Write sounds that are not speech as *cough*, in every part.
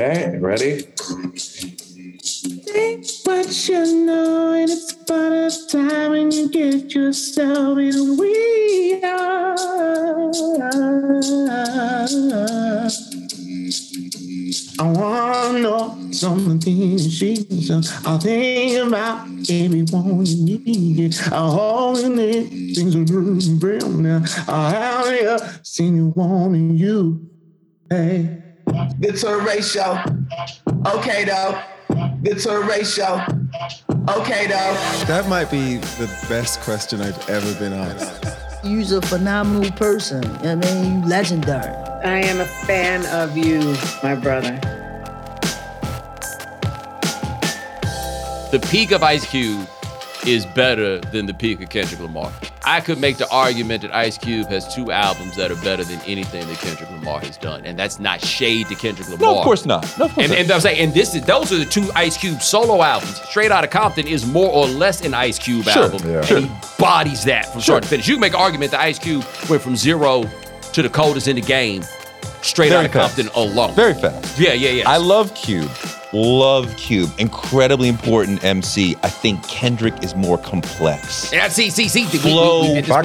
Okay, ready? Think what you know, and it's about a time when you get yourself in we are. I wanna know some of the things she's. I think about everyone you need. I hold in it, things are moving real now. I have seen you wanting you. Hey. The tour ratio. Okay though. The tour ratio. Okay though. That might be the best question I've ever been asked. You're a phenomenal person. I mean, you legendary. I am a fan of you, my brother. The peak of Ice Cube is better than the peak of Kendrick Lamar. I could make the argument that Ice Cube has two albums that are better than anything that Kendrick Lamar has done, and that's not shade to Kendrick Lamar. No, of course not. No, of course And, not. and I'm saying, and this is those are the two Ice Cube solo albums. Straight Outta Compton is more or less an Ice Cube Sure, album, yeah. and Sure. he bodies that from start to finish. You can make an argument that Ice Cube went from zero to the coldest in the game, straight Very Outta fast. Compton alone. Very fast. yeah, yeah, yeah. I love Cube. Love Cube. Incredibly important MC. I think Kendrick is more complex. Yeah, see, see, see. we- we- Flow, we, did this by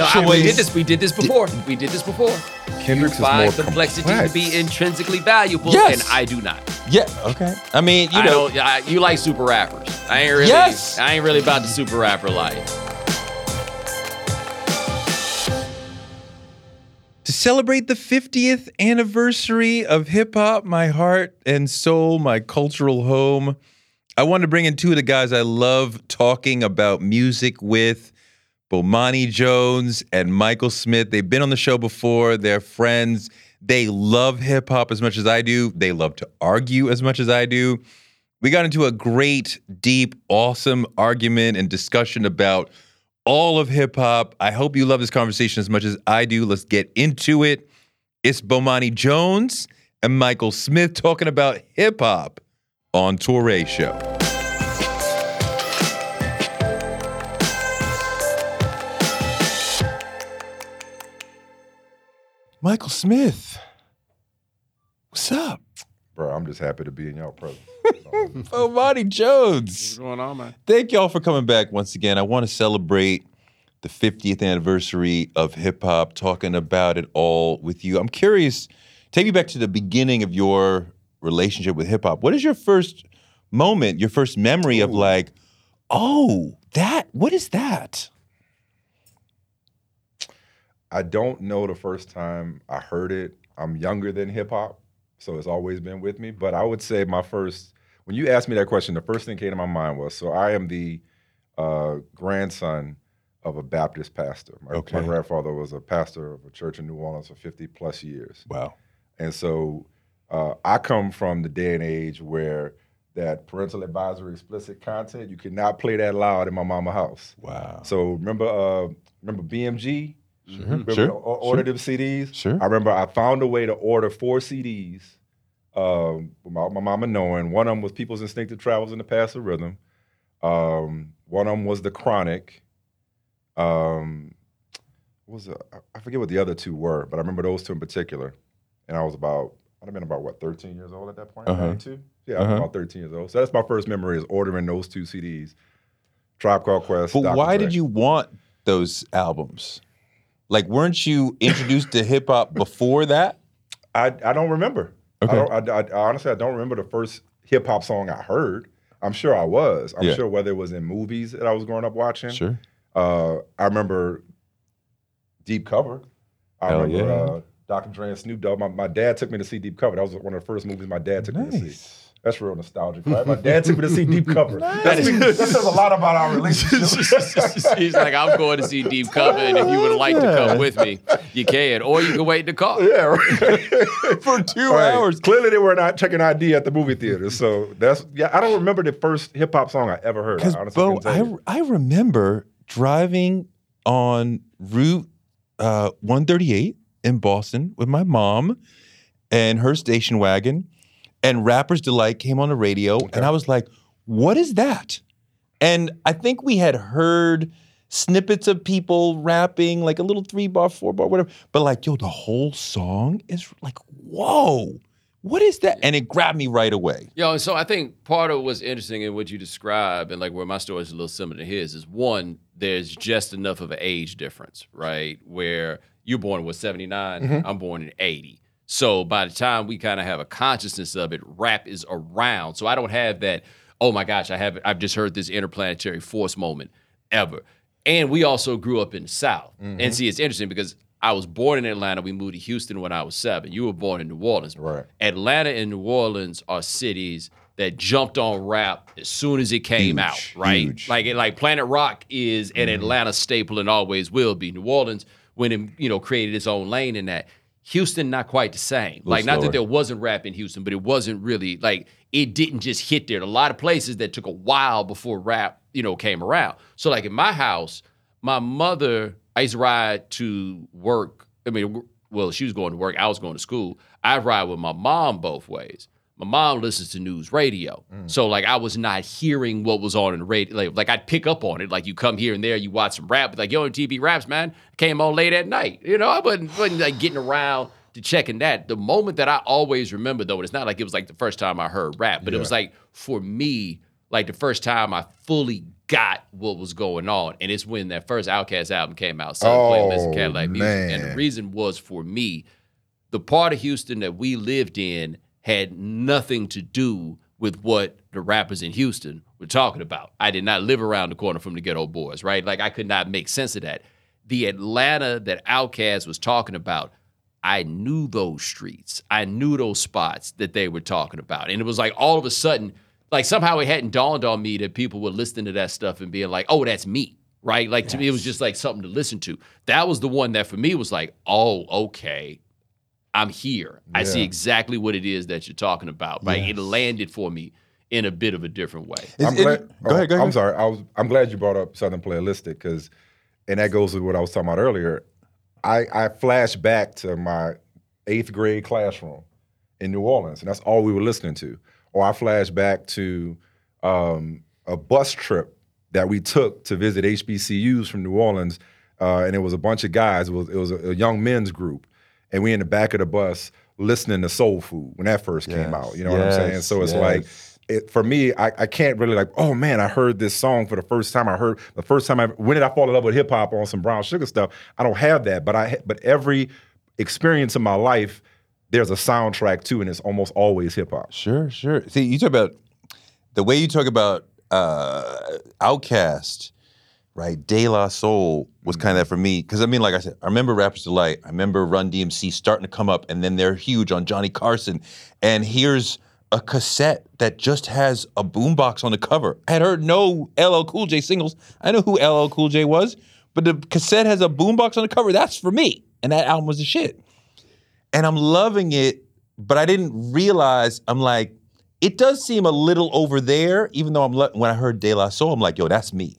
I- we choice. did this. We did this before. We did this before. Kendrick's you is more complexity complex. to be intrinsically valuable, Yes. and I do not. Yeah. Okay. I mean, you know, don't. I, you like super rappers. I ain't really. Yes. I ain't really about the super rapper life. Celebrate the 50th anniversary of hip hop, my heart and soul, my cultural home, I wanted to bring in two of the guys I love talking about music with. Bomani Jones and Michael Smith. They've been on the show before. They're friends. They love hip hop as much as I do. They love to argue as much as I do. We got into a great, deep, awesome argument and discussion about all of hip hop. I hope you love this conversation as much as I do. Let's get into it. It's Bomani Jones and Michael Smith talking about hip hop on Touré Show. Michael Smith, what's up? Bro, I'm just happy to be in y'all presence. *laughs* Bomani Jones. going on, man? Thank y'all for coming back once again. I want to celebrate the 50th anniversary of hip hop, talking about it all with you. I'm curious, take me back to the beginning of your relationship with hip hop. What is your first moment, your first memory of like, oh, that, what is that? I don't know the first time I heard it. I'm younger than hip hop, so it's always been with me. But I would say my first, when you asked me that question, the first thing came to my mind was so I am the uh, grandson of a Baptist pastor. My, Okay. my grandfather was a pastor of a church in New Orleans for 50 plus years. Wow. And so uh, I come from the day and age where that parental advisory explicit content, you cannot play that loud in my mama house. Wow. So remember uh, remember BMG? Remember Sure, to o- order them CDs? Sure. I remember I found a way to order four CDs um, without my mama knowing. One of them was People's Instinctive Travels in the of Rhythm. Um, one of them was The Chronic. Um, what was the, I- forget what the other two were, but I remember those two in particular. And I was about, I'd have been about what, 13 years old at that point? Uh-huh. 92? Yeah, Uh-huh. about 13 years old. So that's my first memory is ordering those two CDs. Tribe Called Quest. But Dr. why Dre. did you want those albums? Like, weren't you introduced to hip hop before that? I, I don't remember. Okay. I, don't, I, I honestly I don't remember the first hip hop song I heard. I'm sure I was. I'm Yeah. sure whether it was in movies that I was growing up watching. Sure. Uh, I remember Deep Cover. I Hell remember yeah. uh, Dr. Dre and Snoop Dogg. My, my dad took me to see Deep Cover. That was one of the first movies my dad took me to see. Nice. That's real nostalgic, right? My dad took me to see Deep Cover. That's, that says a lot about our relationship. *laughs* He's like, I'm going to see Deep Cover, and if you would like to come with me, you can, or you can wait in the car. yeah, right. *laughs* For two Right. hours. Clearly, they were not checking ID at the movie theater. So that's yeah. I don't remember the first hip hop song I ever heard. I Because honestly Bo, I. I remember driving on Route uh, 138 in Boston with my mom and her station wagon, and Rapper's Delight came on the radio, and I was like, "What is that?" And I think we had heard snippets of people rapping, like a little three bar, four bar, whatever. But like, yo, the whole song is like, whoa. What is that? And it grabbed me right away. Yo, and so I think part of what's interesting in what you describe and like where my story is a little similar to his is one, there's just enough of an age difference, right? Where you're born with 79, mm-hmm. I'm born in 80. So by the time we kind of have a consciousness of it, rap is around. So I don't have that, oh my gosh, I have I've just heard this interplanetary force moment ever. And we also grew up in the South. And see, it's interesting because I was born in Atlanta. We moved to Houston when I was seven. You were born in New Orleans. Right. Atlanta and New Orleans are cities that jumped on rap as soon as it came Huge, out, right? huge. Like like Planet Rock is an Mm-hmm. Atlanta staple and always will be. New Orleans, when it you know created its own lane in that. Houston, not quite the same. like not that there wasn't rap in Houston, but it wasn't really like it didn't just hit there. A lot of places that took a while before rap, you know, came around. So like in my house, my mother, I used to ride to work. I mean, well, she was going to work. I was going to school. I ride with my mom both ways. My mom listens to news radio, mm. so like I was not hearing what was on in the radio. Like, like I'd pick up on it. Like you come here and there, you watch some rap. Like yo, MTV raps, man, came on late at night. You know, I wasn't, wasn't like getting around to checking that. The moment that I always remember though, and it's not like it was like the first time I heard rap, but it was like for me, like the first time I fully got what was going on, and it's when that first Outkast album came out, Southern Playlist and Oh, Cadillac Music, and the reason was for me, the part of Houston that we lived in had nothing to do with what the rappers in Houston were talking about. I did not live around the corner from the Geto Boys, right? Like I could not make sense of that. The Atlanta that Outkast was talking about, I knew those streets. I knew those spots that they were talking about. And it was like all of a sudden, like somehow it hadn't dawned on me that people were listening to that stuff and being like, oh, that's me. Right. Like to me, it was just like something to listen to. That was the one that for me was like, oh, okay. I'm here. I see exactly what it is that you're talking about. Right. It landed for me in a bit of a different way. I'm it- glad. go ahead, go oh, ahead. I'm sorry. I was. I'm glad you brought up Southern Playalistic because, and that goes with what I was talking about earlier. I I flash back to my eighth grade classroom in New Orleans, and that's all we were listening to. Or I flash back to um, a bus trip that we took to visit HBCUs from New Orleans, uh, and it was a bunch of guys. It was it was a, a young men's group, and we in the back of the bus listening to Soul Food when that first came out. You know what I'm saying? So it's yes. like it, for me, I, I can't really like, oh man, I heard this song for the first time. I heard the first time I when did I fall in love with hip hop on some brown sugar stuff? I don't have that, but I but every experience in my life, there's a soundtrack too, and it's almost always hip hop. Sure, sure. See, you talk about the way you talk about uh Outkast, right? De La Soul was kind of mm-hmm. that for me. Because I mean, like I said, I remember Rappers Delight. I remember Run DMC starting to come up, and then they're huge on Johnny Carson. And here's a cassette that just has a boombox on the cover. I had heard no LL Cool J singles. I know who LL Cool J was, but the cassette has a boombox on the cover. That's for me. And that album was the shit and I'm loving it, but I didn't realize I'm like, it does seem a little over there, even though I'm le- when I heard De La Soul, I'm like, yo, that's me.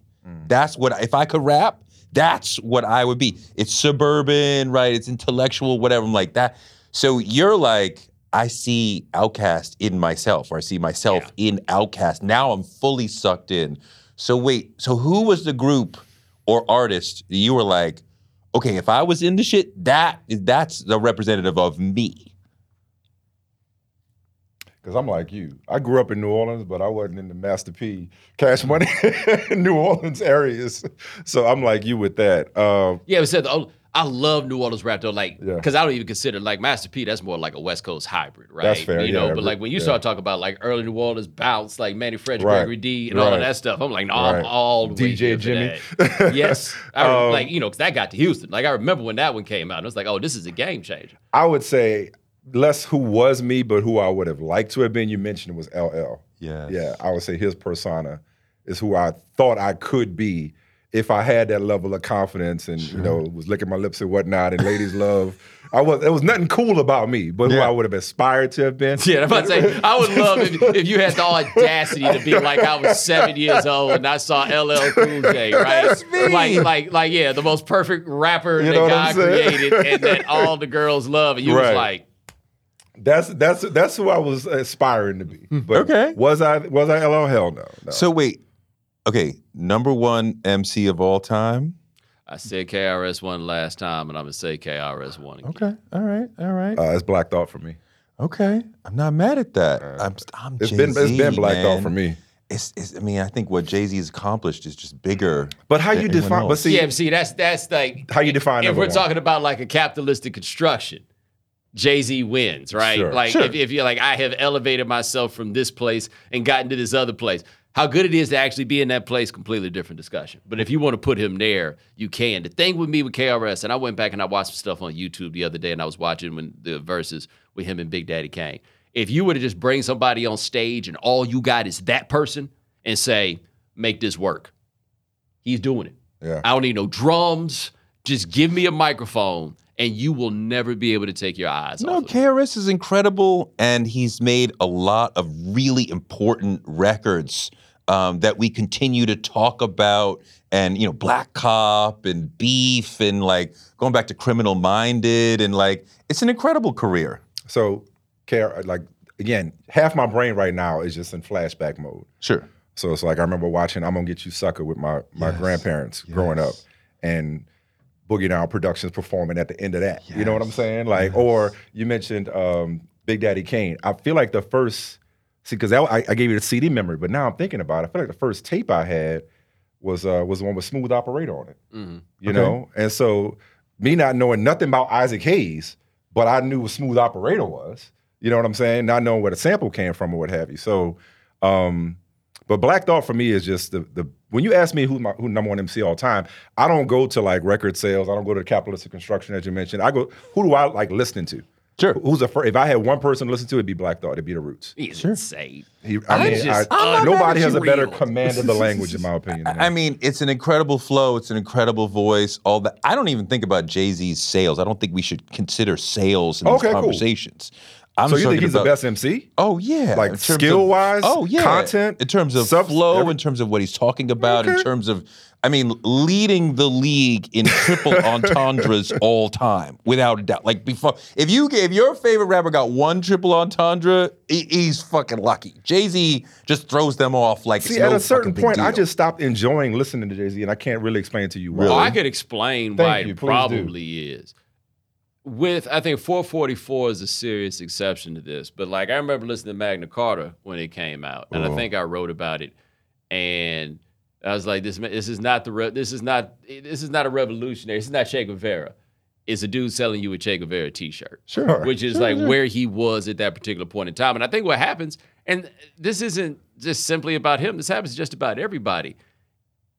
That's what if I could rap, that's what I would be. It's suburban, right? It's intellectual, whatever. I'm like that. So you're like, I see Outkast in myself, or I see myself in Outkast. Now I'm fully sucked in. So wait, so who was the group or artist that you were like, okay, if I was in the shit, that that's the representative of me. Because I'm like you. I grew up in New Orleans, but I wasn't in the Master P Cash Money *laughs* New Orleans areas. So I'm like you with that. Uh, Yeah, but said I love New Orleans rap though, like Yeah. because I don't even consider like Master P. That's more like a West Coast hybrid, right? That's fair, You know, yeah, but like when you yeah. start talking about like early New Orleans bounce, like Manny Frederick, Right, Gregory D, and all of that stuff, I'm like, no, Right. I'm all DJ Jimmy. *laughs* yes, I Um, like you know, because that got to Houston. Like I remember when that one came out, and it was like, oh, this is a game changer. I would say less who was me, but who I would have liked to have been. You mentioned was LL. Yeah, Yeah, I would say his persona is who I thought I could be if I had that level of confidence and you know was licking my lips and whatnot and ladies *laughs* love. I was there was nothing cool about me, but who I would have aspired to have been. *laughs* Yeah, I'm about to say, I would love if, if you had the audacity to be *laughs* like I was seven years old and I saw LL Cool J, right? That's me. Like, like, like, yeah, the most perfect rapper You that God created and that all the girls love, and you was like, That's that's that's who I was aspiring to be. But Okay. was I was I LL? Hell no. no. So wait, okay, number one MC of all time. I said KRS One last time, and I'm gonna say KRS One again. Okay, all right, all right. uh, it's Black Thought for me. Okay, I'm not mad at that. I'm, I'm It's been it's been Jay-Z, Black Thought for me. It's, it's, I mean, I think what Jay Z has accomplished is just bigger. But how than you anyone define? But else. see, yeah, see, that's that's like How you define If we're one? talking about like a capitalistic construction, Jay Z wins, right? Sure. Like Sure. if, if you're like, I have elevated myself from this place and gotten to this other place. How good it is to actually be in that place, completely different discussion. But if you want to put him there, you can. The thing with me with KRS, and I went back and I watched some stuff on YouTube the other day, and I was watching when the verses with him and Big Daddy Kane. If you were to just bring somebody on stage and all you got is that person and say, make this work, he's doing it. Yeah. I don't need no drums. Just give me a microphone, and you will never be able to take your eyes No, off. Of. KRS is incredible, and he's made a lot of really important records um, that we continue to talk about. And you know, Black Cop and Beef, and like going back to Criminal Minded, and like it's an incredible career. so care like again, half my brain right now is just in flashback mode. Sure. So it's like I remember watching "I'm Gonna Get You Sucker" with my my Yes. grandparents growing up, and Boogie Down Productions performing at the end of that. You know what I'm saying? Like, or you mentioned um, Big Daddy Kane. I feel like the first see because I, I gave you the CD memory, but now I'm thinking about it. I feel like the first tape I had was uh, was the one with Smooth Operator on it. Mhm. You know, and so me not knowing nothing about Isaac Hayes, but I knew what Smooth Operator was. You know what I'm saying? Not knowing where the sample came from or what have you. So, um, but Black Thought for me is just the the when you ask me who my who number one MC all time, I don't go to like record sales. I don't go to capitalistic construction as you mentioned. I go who do I like listening to? Sure. Who's the first? If I had one person to listen to, it'd be Black Thought. It'd be the Roots. He's insane. He, I mean, just I- nobody has a better command of the language, in my *laughs* opinion. than I mean, it's an incredible flow. It's an incredible voice. All that. I don't even think about Jay Z's sales. I don't think we should consider sales in Okay, these cool. Conversations. I'm so you think talking he's the best MC? Oh yeah, Like in terms of- skill-wise, Oh yeah, content, in terms of subs- flow, every- in terms of what he's talking about, in terms of, I mean, leading the league in triple *laughs* entendres all time, without a doubt. Like before, if you if your favorite rapper got one triple entendre, he- he's fucking lucky. Jay Z just throws them off like See, it's no at a certain point, I just stopped enjoying listening to Jay Z, and I can't really explain to you why. Oh, I could explain Thank why you, it please do. probably is. With I think 444 is a serious exception to this, but like I remember listening to Magna Carta when it came out, and I Oh. think I wrote about it, and I was like, this this is not the re- this is not this is not a revolutionary. This is not Che Guevara. It's a dude selling you a Che Guevara T-shirt sure. which is like where he was at that particular point in time. And I think what happens, and this isn't just simply about him, this happens just about everybody.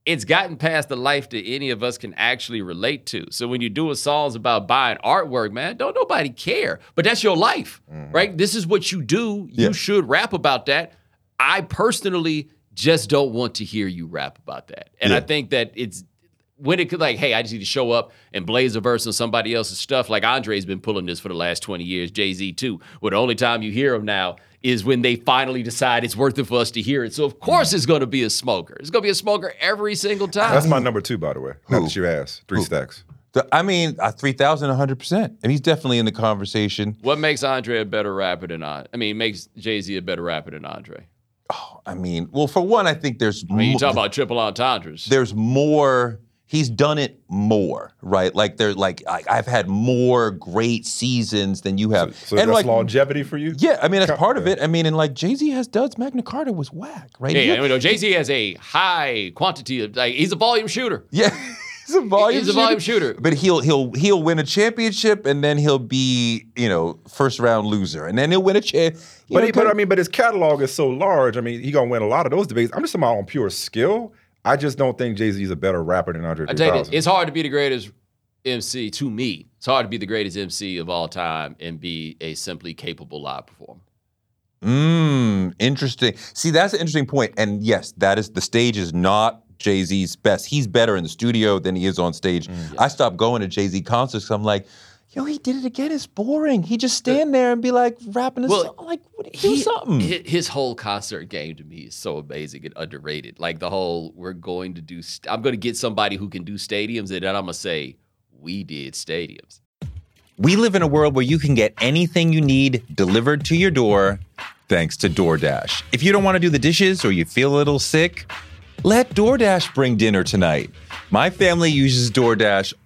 It's gotten past the life that any of us can actually relate to. So when you do doing songs about buying artwork, man, don't nobody care. But that's your life, mm-hmm. right? This is what you do. You Yeah. should rap about that. I personally just don't want to hear you rap about that. And I think that it's when it could like, hey, I just need to show up and blaze a verse on somebody else's stuff. Like Andre's been pulling this for the last 20 years, Jay Z too. Well, the only time you hear him now is when they finally decide it's worth it for us to hear it. So of course it's gonna be a smoker. It's gonna be a smoker every single time. That's my number two, by the way. Not that you asked. Three stacks. The- I mean, uh, 3,000, 100%. And he's definitely in the conversation. what makes Andre a better rapper than I? I mean, makes Jay Z a better rapper than Andre. Oh, I mean, well, for one, I think there's I mean, you talk about triple entendres. there's more he's done it more right like they're like I, i've had more great seasons than you have So and that's like longevity for you? yeah i mean that's part of it i mean and like jay-z has duds magna carta was whack right Yeah, He- yeah, you know, Jay Z has a high quantity of like he's a volume shooter. *laughs* yeah he's a volume He's a volume shooter. but he'll he'll he'll win a championship and then he'll be you know first round loser and then he'll win a champ But, he, but I mean, but his catalog is so large. I mean, he gonna win a lot of those debates. I'm just talking about on pure skill. I just don't think Jay Z is a better rapper than Andre I tell you, this, 3000. it's hard to be the greatest MC to me. It's hard to be the greatest MC of all time and be a simply capable live performer. Mm, interesting. See, that's an interesting point. And yes, that is the stage is not Jay Z's best. He's better in the studio than he is on stage. I stopped going to Jay Z concerts. I'm like, yo, he did it again. It's boring. He just stand there and be like rapping a Well, song. Like, what, do something. His whole concert game to me is so amazing and underrated. Like the whole, we're going to do. St- I'm going to get somebody who can do stadiums, and then I'm gonna say, we did stadiums. We live in a world where you can get anything you need delivered to your door thanks to DoorDash. If you don't want to do the dishes or you feel a little sick, let DoorDash bring dinner tonight. My family uses DoorDash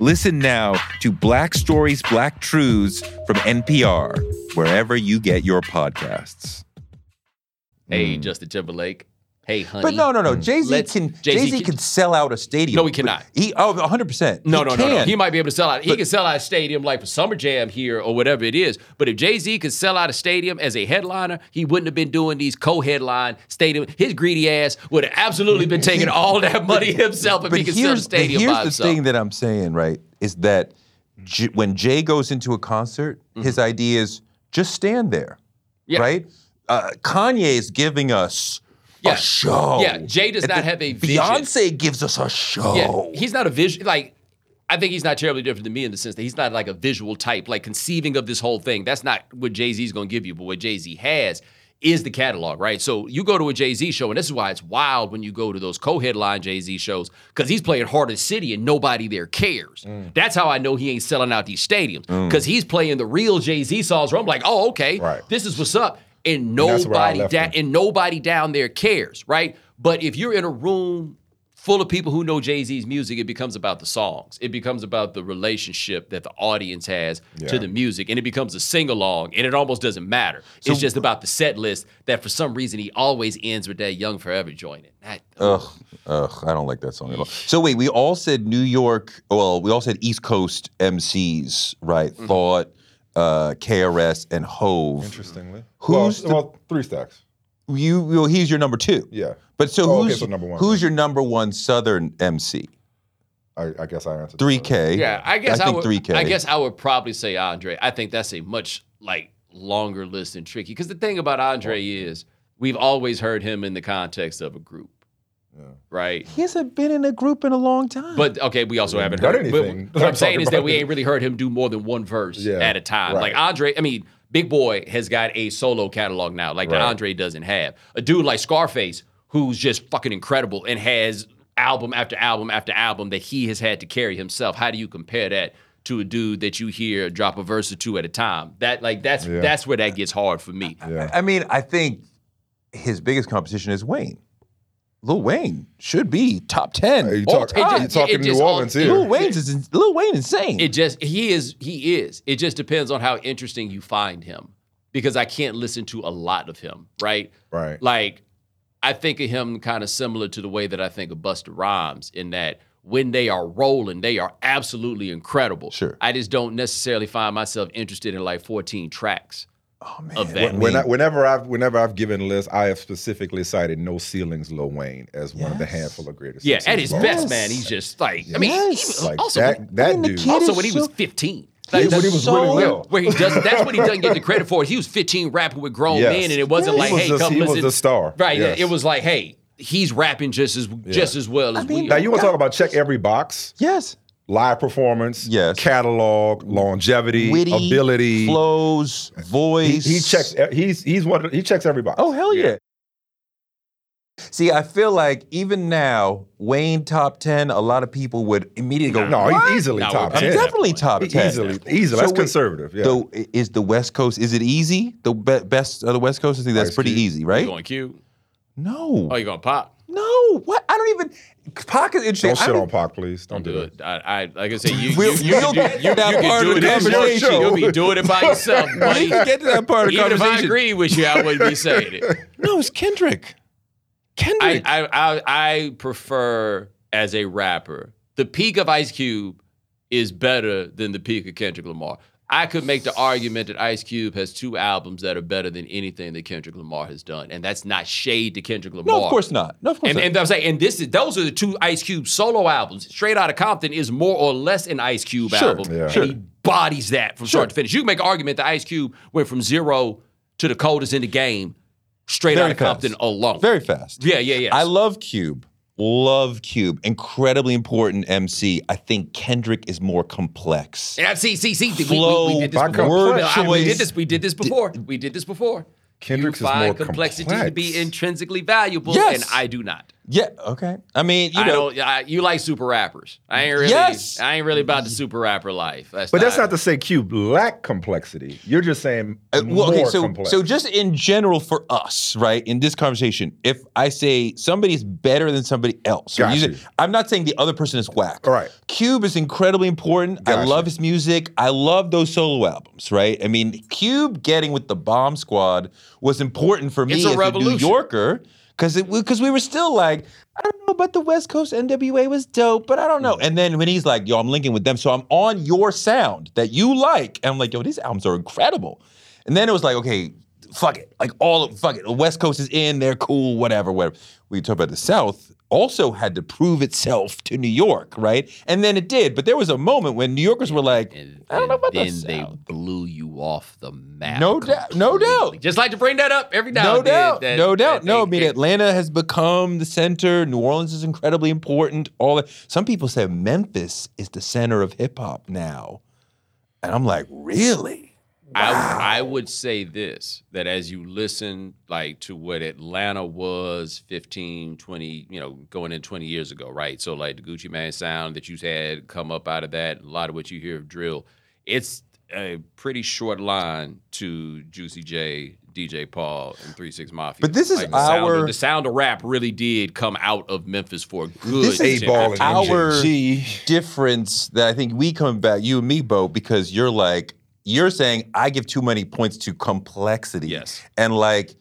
Listen now to Black Stories, Black Truths from NPR, wherever you get your podcasts. Hey, mm. Justin Timberlake. Hey, honey. But no, no, no. Jay Z can Jay-Z can- can sell out a stadium. No, he cannot. He oh, 100 percent. No, no, no, no. He might be able to sell out. He But- can sell out a stadium like for Summer Jam here or whatever it is. But if Jay Z could sell out a stadium as a headliner, he wouldn't have been doing these co-headline stadium. His greedy ass would have absolutely been taking all that *laughs* money himself if But he could sell but stadium here's the himself. thing that I'm saying, right? Is that J- when Jay goes into a concert, his idea is just stand there, Mm-hmm. Yeah. right? Uh, Kanye is giving us Yeah. a show. Yeah, Jay does And not have a vision. Beyonce gives us a show. Yeah, he's not a visual like. I think he's not terribly different than me in the sense that he's not like a visual type, like conceiving of this whole thing. That's not what Jay Z's going to give you. But what Jay Z has is the catalog, right? So you go to a Jay Z show, and this is why it's wild when you go to those co-headline Jay Z shows because he's playing Heart of the City and nobody there cares. Mm. That's how I know he ain't selling out these stadiums mm. because he's playing the real Jay Z songs. Where I'm like, oh, okay, Right. this is what's up, and that's where I nobody left da- and nobody down there cares, right? But if you're in a room full of people who know Jay Z's music, it becomes about the songs. It becomes about the relationship that the audience has to the music, and it becomes a sing along, and it almost doesn't matter. it's just about the set list that for some reason he always ends with that Young Forever joint. That, Ugh, ugh, I don't like that song at all. So wait, we all said New York. Well, we all said East Coast MCs, right? Mm-hmm. Thought, uh, KRS, and Hove. Interestingly. Who's well, well, three stacks. You, well, he's your number two. Yeah. But so Oh, okay, who's so number one. who's your number one Southern MC? I, I guess I answered. Three K. yeah, I guess I, think would. three K. I guess I would probably say Andre. I think that's a much like longer list and tricky because the thing about Andre is we've always heard him in the context of a group, right? he hasn't been in a group in a long time. But okay, we also haven't done heard but anything. What I'm I'm saying is that we ain't really heard him do more than one verse Yeah, at a time. right. Like Andre, I mean, Big Boi has got a solo catalog now, like that Andre doesn't have. A dude like Scarface, who's just fucking incredible and has album after album after album that he has had to carry himself. How do you compare that? To a dude that you hear drop a verse or two at a time, that like that's Yeah. that's where that gets hard for me. Yeah. I mean, I think his biggest competition is Wayne. Lil Wayne should be top ten. Hey, you all talk- time. you it talking just New Orleans it- here. Lil Wayne's is Lil Wayne insane. It just he is he is. It just depends on how interesting you find him. Because I can't listen to a lot of him, right? Right. Like I think of him kind of similar to the way that I think of Busta Rhymes in that when they are rolling, they are absolutely incredible. Sure. I just don't necessarily find myself interested in like 14 tracks Oh man. of that. When I, whenever I've whenever I've given lists, I have specifically cited No Ceilings Lil Wayne as one of the handful of greatest. yeah, at his best, time. man, he's just like I mean, Yes. he- Like also that that when the dude. also when he was so- 15. Yeah, Like, when he that's was so- really little. Where he does that's what he doesn't get the credit for. He was 15 rapping with grown Yes. men, and it wasn't He like, was hey, the- come he was listen. the star. Right. yeah, Yes. It was like, hey, he's rapping just as just as well as we Now are. you want to talk about check every box? Yes. Live performance, Yes. catalog, longevity, Witty, ability. flows, voice. he checks. Uh, he's he's one. He checks every box. Oh hell yeah. See, I feel like even now, Wayne top ten, a lot of people would immediately go. no, "What?" he's easily No, top we're ten. definitely top ten. Easily, easily. So That's wait, conservative. Yeah. So is the West Coast? Is it easy? The be- best of the West Coast? I think that's Ice pretty Cube. easy, You right? going cute? No, Oh, you going pop? no. What? I don't even. Pocket interesting. Don't I shit don't- on Pac, please. Don't, Don't do do it. it. I, I like I say, you We'll- you, you, we'll you, get you, that you part can do of the It's conversation. show. You'll be doing it by yourself, *laughs* We buddy. can get to that part of the conversation. Even if I agree with you, I wouldn't be saying it. *laughs* No, it's Kendrick. I, Kendrick. I, I, I prefer as a rapper, the peak of Ice Cube is better than the peak of Kendrick Lamar. I could make the argument that Ice Cube has two albums that are better than anything that Kendrick Lamar has done, and that's not shade to Kendrick Lamar. no, of course not. No, of course And, not. and I'm saying, and this is those are the two Ice Cube solo albums. Straight Outta Compton is more or less an Ice Cube Sure, album, yeah. and Sure. he bodies that from start to finish. You can make an argument that Ice Cube went from zero to the coldest in the game, straight Very Outta Compton fast. alone. Very fast. yeah, yeah, yeah. I love Cube. Love Cube. Incredibly important MC. I think Kendrick is more complex. Yeah, see, see, see. we- we, Flow, we, did this before. word No, I- we did this. We did this before. We did this before. Kendrick's you is find more complexity to be intrinsically valuable, Yes. and I do not. Yeah. Okay. I mean, you I know, don't. I, you like super rappers. I ain't really. Yes. I ain't really about the super rapper life. That's But that's not to say Cube lack complexity. You're just saying Uh, well, more okay, so complex. so just in general for us, right? In this conversation, if I say somebody's better than somebody else, or Got you you. say- I'm not saying the other person is whack. All right. Cube is incredibly important. I love you. his music. I love those solo albums, right? I mean, Cube getting with the Bomb Squad was important for me It's a as a New. Yorker. Because because we were still like, I don't know, but the West Coast NWA was dope, but I don't know. Mm. And then when he's like, yo, I'm linking with them, so I'm on your sound that you like, and I'm like, yo, these albums are incredible. And then it was like, okay, fuck it, like all of fuck it, the West Coast is in, they're cool, whatever, whatever. We talk about the South also had to prove itself to New York, right? And then it did, but there was a moment when New Yorkers were like, And, I don't know and about the then they South. blew you off the map. No doubt, no doubt. Just like to bring that up every now no and then. doubt, that- no doubt. No, I mean they- Atlanta has become the center. New Orleans is incredibly important. All that. Some people say Memphis is the center of hip hop now, and I'm like, really? I, I would say this that as you listen like to what Atlanta was 15, 20, you know, going in 20 years ago, right? So like the Gucci Mane sound that you had come up out of that, a lot of what you hear of drill, it's a pretty short line to Juicy J, DJ Paul, and Three Six Mafia. But this is Like, the sound of- our- the sound of rap really did come out of Memphis for a good This is 10, A-ball 15 and years. our G. difference that I think we come back, you and me, Bo, because you're like, you're saying I give too many points to complexity. Yes. And like,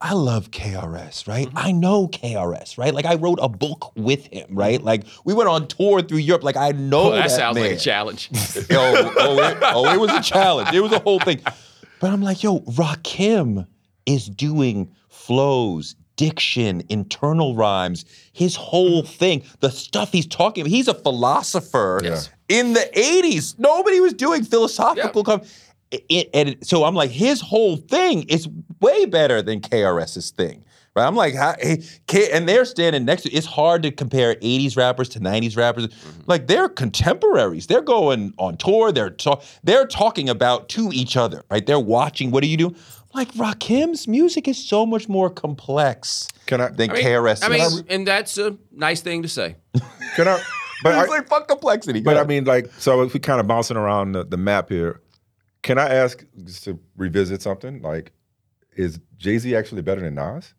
I love KRS, right? Mm-hmm. I know KRS, right? Like I wrote a book with him, right? Like we went on tour through Europe. Like I know Mm-hmm. Oh, that that sounds like a challenge. *laughs* oh, oh, it, oh, it was a challenge. It was a whole thing. But I'm like, yo, Rakim is doing flows, diction, internal rhymes, his whole thing, the stuff he's talking about. He's a philosopher Yes. In the 80s. Nobody was doing philosophical. com- it- and so I'm like, his whole thing is way better than KRS's thing. Right? I'm like, how, hey, K, and they're standing next to. It's hard to compare '80s rappers to '90s rappers. Mm-hmm. Like they're contemporaries. They're going on tour. They're talk. They're talking about to each other. Right? They're watching. What do you do? Like Rakim's music is so much more complex Can I? than I mean, KRS. I mean, and that's a nice thing to say. Can I? But it's I, like fuck complexity. Go But I mean, like, so if we kind of bouncing around the, the map here, can I ask just to revisit something? Like, is Jay Z actually better than Nas?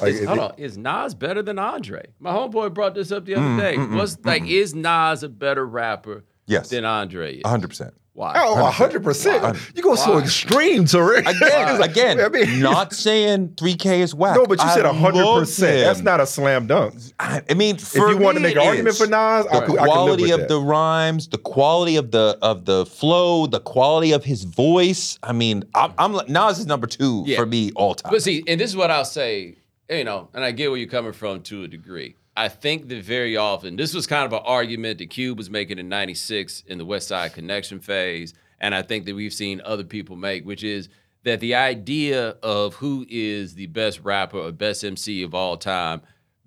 Like, Is, is hold it- on, is Nas better than Andre? My homeboy brought this up the other Mm, day. mm, mm, What's like, is Nas a better rapper yes, than Andre? Is? 100. Oh, percent Why? 100 percent. You go so extreme, Tariq. Again, *laughs* again, I mean, not saying 3K is whack. no, but you said I hundred love percent. That's not a slam dunk. I, I mean, If for you want to make an argument is. for Nas, I, the I can live quality with of that. the rhymes, the quality of the of the flow, the quality of his voice. I mean, I'm, I'm Nas is number two Yeah. for me all time. But see, and this is what I'll say, you know, and I get where you're coming from to a degree. I think that very often, this was kind of an argument that Cube was making in 96 in the West Side Connection phase. And I think that we've seen other people make, which is that the idea of who is the best rapper or best MC of all time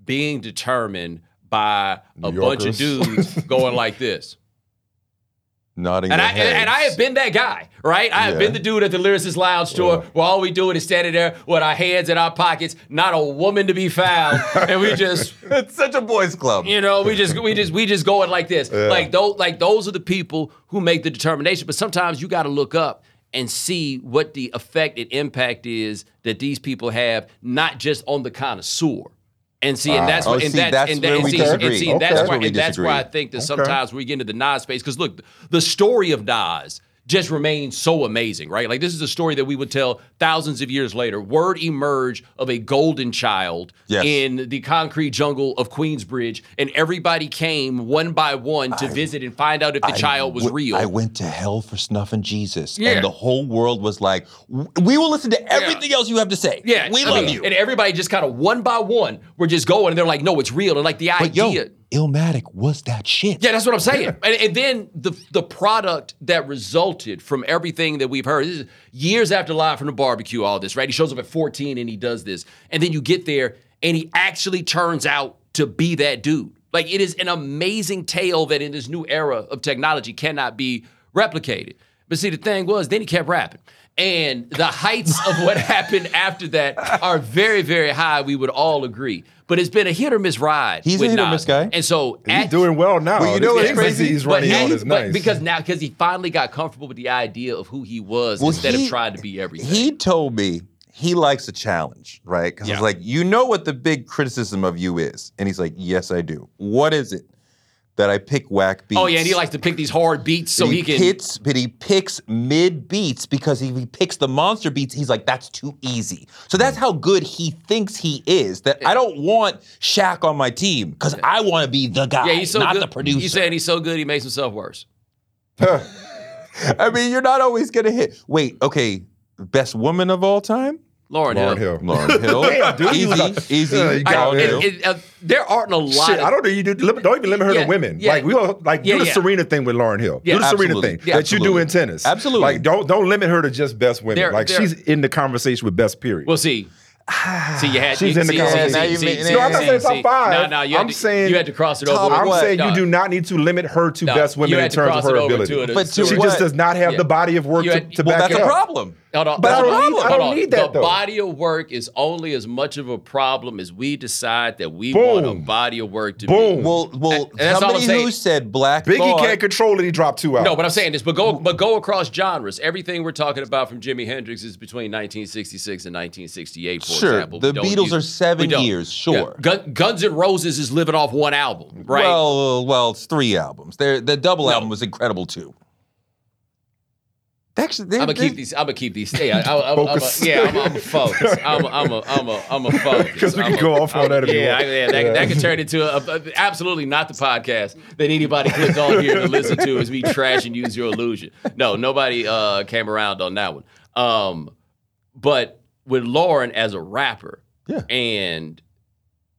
being determined by a New bunch of dudes *laughs* going like this. Nodding And I and, and I have been that guy, right? I have Yeah. been the dude at the Lyricist Lounge tour where all we doing is standing there with our hands in our pockets, not a woman to be found, *laughs* and we just, it's such a boys' club. you know, we just we just we just going like this. Like those like those are the people who make the determination. But sometimes you got to look up and see what the effect and impact is that these people have, not just on the connoisseur. And see, and ah. that's Oh, what, and see, that's, that's and, where and we see, and see, Okay. that's That's why, where and that's why I think that Okay. sometimes we get into the Nas space. Because look, the story of Nas just remains so amazing, right? Like this is a story that we would tell thousands of years later. Word emerged of a golden child Yes. in the concrete jungle of Queensbridge, and everybody came one by one to visit and find out if the I child was w- real. I went to hell for snuffing Jesus, Yeah. and the whole world was like, "We will listen to everything else you have to say. yeah, we I love mean, you." And everybody just kind of one by one were just going, and they're like, "No, it's real." And like the but yo, idea. Illmatic was that shit. Yeah, that's what I'm saying. And, and then the the product that resulted from everything that we've heard. This is years after live from the barbecue, all this, right? He shows up at 14 and he does this. And then you get there and he actually turns out to be that dude. Like it is an amazing tale that in this new era of technology cannot be replicated. But see, the thing was, then he kept rapping. And the heights of what *laughs* happened after that are very, very high, we would all agree. But it's been a hit or miss ride. He's a with hit or miss guy. And so He's at- doing well now. Well, you know what's crazy? He's but running he- on is but nice. because now because he finally got comfortable with the idea of who he was Well, instead he- of trying to be everything. He told me he likes a challenge, right? Because I was like, you know what the big criticism of you is? And he's like, yes, I do. What is it? That I pick whack beats. oh yeah, and he likes to pick these hard beats so But he, can. picks, but he picks mid beats because if he picks the monster beats, he's like, that's too easy. So that's how good he thinks he is. That I don't want Shaq on my team because I want to be the guy, yeah, he's so not good. the producer. He's saying he's so good he makes himself worse. *laughs* I mean, you're not always gonna hit. Wait, okay, best woman of all time, Lauryn, Lauryn Hill. Hill. Lauryn Hill. *laughs* Damn, dude, easy, like- easy. Yeah, you got Lauryn it. Hill. and- and, uh, there aren't a lot. Shit, of, I don't think you do. limit- Don't even limit her Yeah, to women. yeah. Like we all like Yeah, do the yeah. Serena thing with Lauryn Hill. Yeah, do the Serena thing Yeah, that you do in tennis. Absolutely. Like don't don't limit her to just best women. There- like there- she's in the conversation with best period. Well, see, *sighs* see, you had She's you, in the see, conversation. See, see, see, No, I'm not saying top see. five. No, no, you I'm had to, saying you had to cross it over. I'm what? saying No, you do not need to limit her to no, best women in terms of her ability. to it. But to to she what? just does not have Yeah. the body of work You to, had- to well, back that's it a problem. Hold on, But I don't on, need- I don't need that, The though. body of work is only as much of a problem as we decide that we Boom. want a body of work to Boom. be. Well, well, And that's all I'm somebody saying. who said Black Biggie Thought- can't control it. He dropped two out. No, but I'm saying this, but go but go across genres. Everything we're talking about from Jimi Hendrix is between 1966 and 1968, for Sure, example. The don't Beatles use- are seven years, sure. Gun, Guns N' Roses is living off one album, right? Well, well, it's three albums. Their the double No. album was incredible too. Actually, I'm gonna keep these. I'm gonna keep these. Yeah, I, I, I'm, I'm a, Focus. yeah, I'm, I'm a focus. *laughs* I'm a, I'm a, I'm a, I'm a focus. 'Cause we I'm could a- go off on I'm- that yeah. I- yeah, that, Yeah. that could turn into a, a- absolutely not the podcast that anybody clicks on here to listen to is me trash and use your illusion. No, nobody uh, came around on that one. Um, but with Lauryn as a rapper, Yeah. and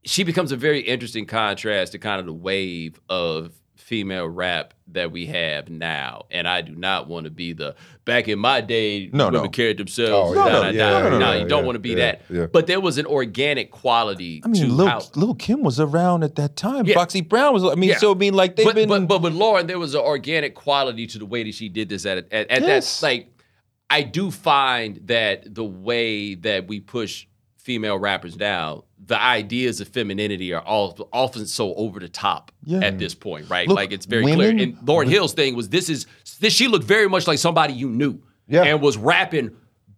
she becomes a very interesting contrast to kind of the wave of female rap that we have now. And I do not want to be the back in my day, No, women no. carried themselves. Oh, da, yeah. da, No, no, yeah, you don't yeah, want to be yeah, that. yeah. But there was an organic quality I mean, Lil, how. Lil Kim was around at that time. Yeah. Foxy Brown was. I mean, Yeah. so I mean, like they've But, been. but but with Lauryn, there was an organic quality to the way that she did this at at, at Yes. that like I do find that the way that we push female rappers now, the ideas of femininity are all often so over the top Yeah. at this point, right? Look, like it's very women- clear. And Lauryn Hill's thing was this is this she looked very much like somebody you knew Yeah. and was rapping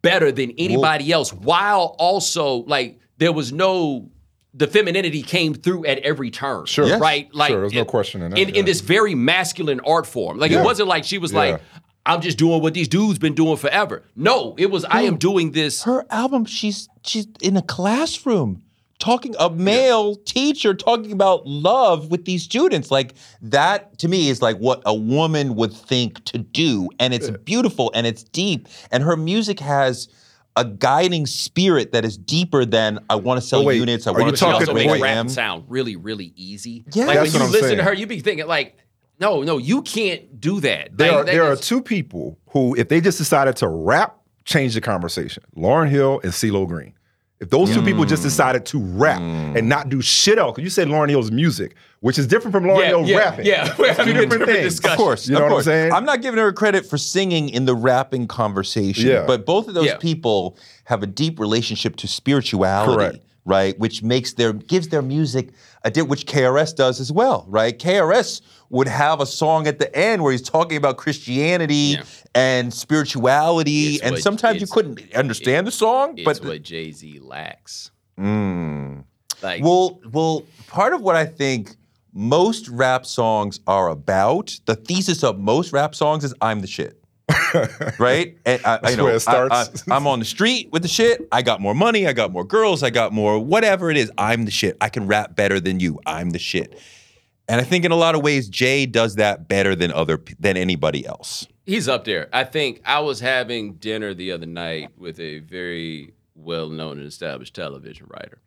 better than anybody else while also like there was no the femininity came through at every turn. Sure. Yes. Right? Like Sure, there's no question in that, In, yeah. in this very masculine art form. Like Yeah. it wasn't like she was Yeah. like, I'm just doing what these dudes been doing forever. No, it was I am doing this. her album she's she's in a classroom talking a male teacher talking about love with these students like that to me is like what a woman would think to do and it's beautiful and it's deep and her music has a guiding spirit that is deeper than I want to sell Oh, wait, units. I are you want to She sell talking- also makes rap sound really, really easy. Yeah. like That's when what you I'm listen saying. to her, you be thinking like, no, no, you can't do that. There, Like, are, that there are two people who, if they just decided to rap, change the conversation. Lauryn Hill and CeeLo Green. If those two people Mm. just decided to rap and not do shit else, because you said Lauryn Hill's music, which is different from Lauryn Yeah, Hill yeah, rapping. yeah. *laughs* We're It's two having different different things. discussion. Of course, You know of what I'm saying? I'm not giving her credit for singing in the rapping conversation, Yeah. but both of those Yeah. people have a deep relationship to spirituality, Correct. right? Which makes their gives their music a di- which KRS does as well, right? KRS would have a song at the end where he's talking about Christianity Yeah. and spirituality, It's and what- sometimes you couldn't understand the song, It's but what Jay Z lacks. Mm. Like, Well, well, part of what I think most rap songs are about, the thesis of most rap songs is I'm the shit. *laughs* right? And I, I That's know where it starts. I, am on the street with the shit. I got more money. I got more girls. I got more whatever it is. I'm the shit. I can rap better than you. I'm the shit. And I think in a lot of ways, Jay does that better than other than anybody else. He's up there. I think I was having dinner the other night with a very well known and established television writer.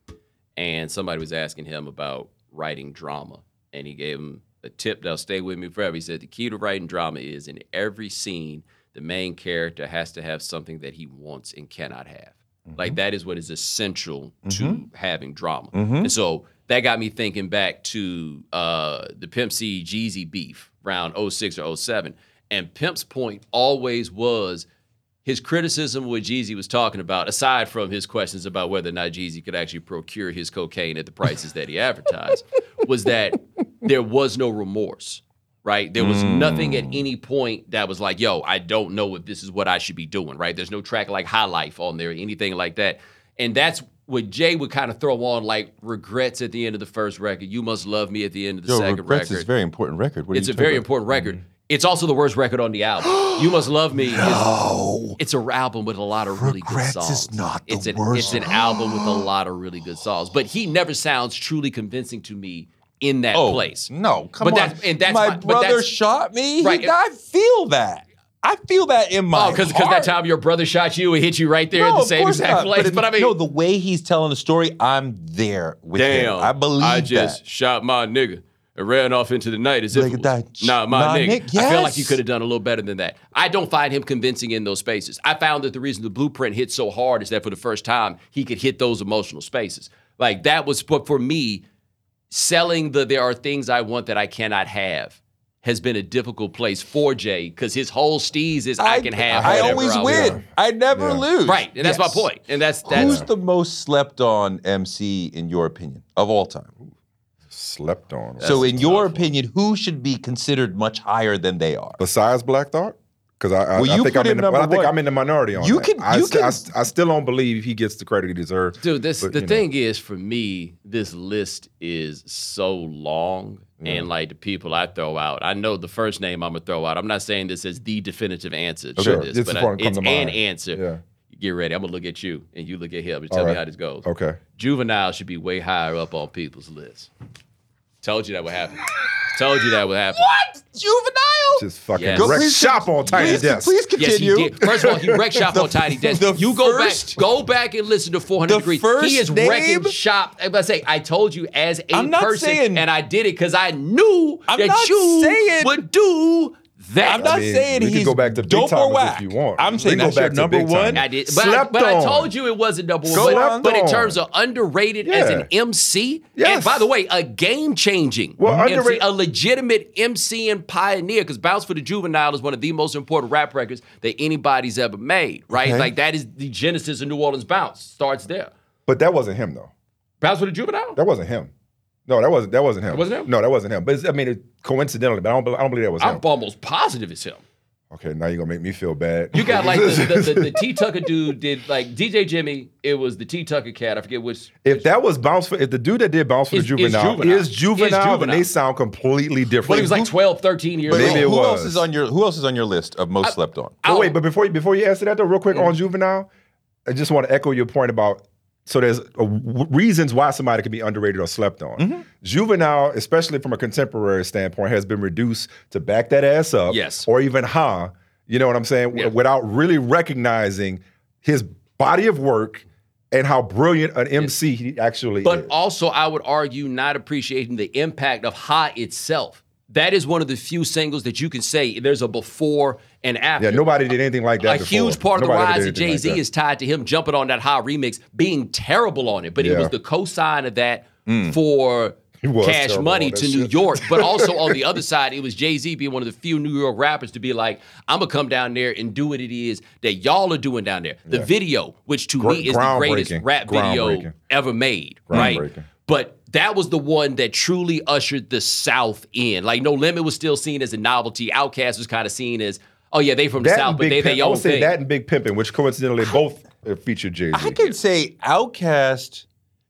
And somebody was asking him about writing drama. And he gave him a tip that'll stay with me forever. He said the key to writing drama is in every scene, the main character has to have something that he wants and cannot have. Like mm-hmm. that is what is essential to mm-hmm. having drama. Mm-hmm. And so that got me thinking back to uh, the Pimp C Jeezy beef around 06 or 07. And Pimp's point always was his criticism of what Jeezy was talking about, aside from his questions about whether or not Jeezy could actually procure his cocaine at the prices that he advertised, *laughs* was that there was no remorse, right? There was nothing at any point that was like, yo, I don't know if this is what I should be doing, right? There's no track like High Life on there, anything like that. And that's what Jay would kind of throw on like regrets at the end of the first record. You must love me at the end of the second record. "Regrets" is a very important record. What It's a very talking important record. It's also the worst record on the album. *gasps* you Must Love Me. Is, it's an album with a lot of really Regrets good is songs. not the it's an, worst. It's an album with a *gasps* lot of really good songs. But he never sounds truly convincing to me in that Oh place. no, come But on! that's- and that's my, my- brother that's- shot me. Right. He, I feel that. I feel that in my Oh, because because that time your brother shot you and hit you right there no, at the same exact not. place. But, But, I mean, no, the way he's telling the story, I'm there with damn, him. I believe I just that. shot my nigga and ran off into the night as if Like was that. not my Nah, nigga. Nick, I feel like yes. you could have done a little better than that. I don't find him convincing in those spaces. I found that the reason the blueprint hit so hard is that for the first time he could hit those emotional spaces. Like that was but for me, selling the there are things I want that I cannot have has been a difficult place for Jay because his whole steez is I, can have. I always I win. want. I never Yeah. lose. Right, and that's my point. And that's that's Who's the most slept on MC in your opinion of all time? Slept on. so, a in your one. opinion, who should be considered much higher than they are? Besides Black Thought? Because I, I, Well, I you think put I'm him in the, well, I think. I'm in the minority on You that. can- I, you st- I can- st- I still don't believe he gets the credit he deserves. Dude, this But, the you know. thing is for me, this list is so long, and like the people I throw out, I know the first name I'm gonna throw out. I'm not saying this is the definitive answer to this, this but I- it's an mind. answer. Yeah. Get ready. I'm gonna look at you, and you look at him, and tell me how this goes. Okay. Juvenile should be way higher up on people's list. Told you that would happen. *laughs* Told you that would happen. What? Juvenile? Just fucking Yes. wreck Go- please- shop on Tiny please, Desk. please Yes, he continue. did. First of all, he wrecked shop *laughs* The- on Tiny Desk. You go first- back, go back and listen to 400 the Degrees. first he is name- wrecking shop. I'm gonna say, I told you as a I'm not person, saying- and I did it because I knew I'm that not you saying- would do that. I'm not I mean, saying we he's go back to big dope or timers whack. if you want. I'm saying go that's your back to number big one. I did, but, I, Slept but I told you it wasn't number one. Slept But, but in terms of underrated as an Yeah. MC, and by the way, a game changing Well, MC, underrated- a legitimate MC and pioneer, because Bounce for the Juvenile is one of the most important rap records that anybody's ever made, right? Okay. Like that is the genesis of New Orleans Bounce. Starts there. But that wasn't him though. Bounce for the Juvenile? That wasn't him. No, that wasn't that wasn't him. That wasn't him? No, that wasn't him. But it's, I mean, it, coincidentally, but I don't, I don't believe that was him. I'm him. almost positive it's him. Okay, now you're gonna make me feel bad. You got like the, the, the, the *laughs* T Tucker dude did like DJ Jimi. It was the T Tucker cat. I forget which. if that was bounce for, if the dude that did bounce for Is- the is juvenile, Juvenile. is juvenile, Is then Juvenile. they sound completely different. But he was like 12, 13 years But Maybe old. it who else is on your Who else is on your list of most slept on? Oh wait, but before you before you answer that though, real quick Mm-hmm. on juvenile, I just want to echo your point about so there's uh, w- reasons why somebody could be underrated or slept on. Mm-hmm. Juvenile, especially from a contemporary standpoint, has been reduced to back that ass up, Yes. or even huh. You know what I'm saying? W- Without really recognizing his body of work and how brilliant an MC he actually But is. But also, I would argue not appreciating the impact of Ha itself. That is one of the few singles that you can say there's a before and after. yeah, nobody did anything like that. a before. huge part of the rise of Jay like Z that. is tied to him jumping on that Ha remix, being terrible on it. But it was the co-sign of that mm. for Cash Money to New. York. But *laughs* also on the other side, it was Jay Z being one of the few New York rappers to be like, I'm gonna come down there and do what it is that y'all are doing down there. The video, which to Gr- me is the greatest rap video ever made. Right. But that was the one that truly ushered the South in. Like No Limit was still seen as a novelty. Outkast was kind of seen as, oh yeah, they from the That South, but Big they Pimp, their I own would say thing. that and Big Pimpin', which coincidentally both uh, featured Jay Z. I could say Outkast,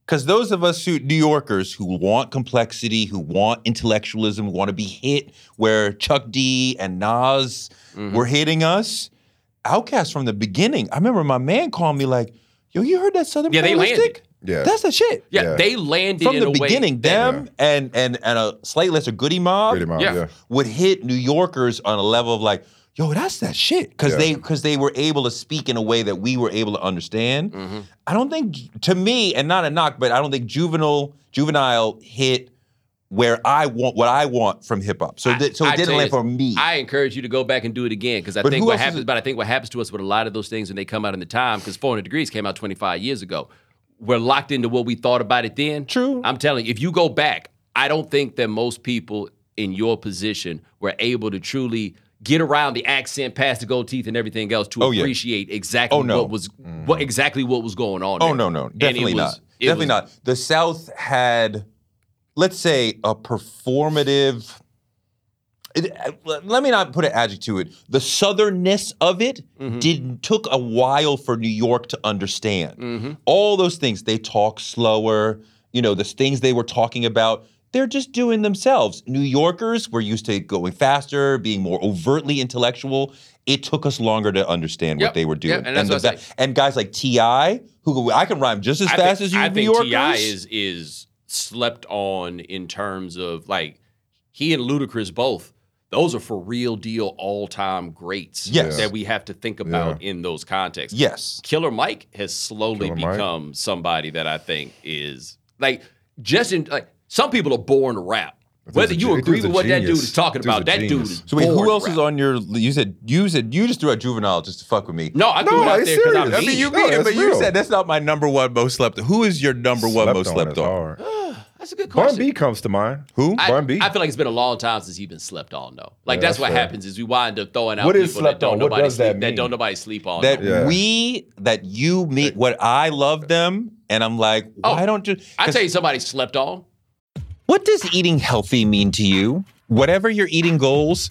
because those of us who New Yorkers who want complexity, who want intellectualism, who want to be hit where Chuck D and Nas Mm-hmm. were hitting us. Outkast from the beginning. I remember my man called me like, "Yo, you heard that Southern Yeah, they landed. Yeah. that's the shit." Yeah, Yeah. they landed From in the a way beginning, that- them and and and a slight lesser Goodie Mob, Pretty much, Yeah. yeah. would hit New Yorkers on a level of like, yo, that's that shit. Because Yeah. they because they were able to speak in a way that we were able to understand. Mm-hmm. I don't think to me, and not a knock, but I don't think juvenile juvenile hit where I want what I want from hip hop. So I- that so I it didn't you land this, for me. I encourage you to go back and do it again because I But think who what else is happens. it- But I think what happens to us with a lot of those things when they come out in the time because 400 Degrees came out 25 years ago. We're locked into what we thought about it then. True. I'm telling you, if you go back, I don't think that most people in your position were able to truly get around the accent, past the gold teeth, and everything else to Oh, yeah. appreciate exactly Oh, no. what was mm-hmm. what exactly what was going on. oh there. no, no, definitely was- not. Definitely was- not. The South had, let's say, a performative. It, uh, let me not put an adjective to it. The southernness of it Mm-hmm. did took a while for New York to understand. Mm-hmm. All those things they talk slower. You know, the things they were talking about. They're just doing themselves. New Yorkers were used to going faster, being more overtly intellectual. It took us longer to understand Yep. what they were doing. Yep, and that's the what I va- say. and guys like T.I., who I can rhyme just as I fast think, as you I New Yorkers. T.I. is is slept on in terms of like he and Ludacris both. Those are for real deal all time greats. Yes. that we have to think about in those contexts. yes. Killer Mike has slowly Killer Mike. become somebody that I think is like just in like some people are born to rap. Whether you ge- agree with what that dude is talking Dude's about, a that dude is So wait, who else rap. is on your? You said you said you just threw out juvenile just to fuck with me. No, I threw No, it out there because I'm. I mean. mean, you- you No, mean it, that's but you said that's not my number one most slept. on. Who is your number one most on slept is on? *gasps* *laughs* hard. That's a good Bun question. B comes to mind. Who? I, Bun B. I feel like it's been a long time since he's been slept on though. Like Yeah, that's, that's what fair. happens is we wind up throwing out What people is that don't on? What nobody does that sleep, that mean? don't nobody sleep on. that Yeah. we that you meet what I love them, and I'm like, Oh, why don't you? I tell you, somebody slept on. What does eating healthy mean to you? Whatever your eating goals,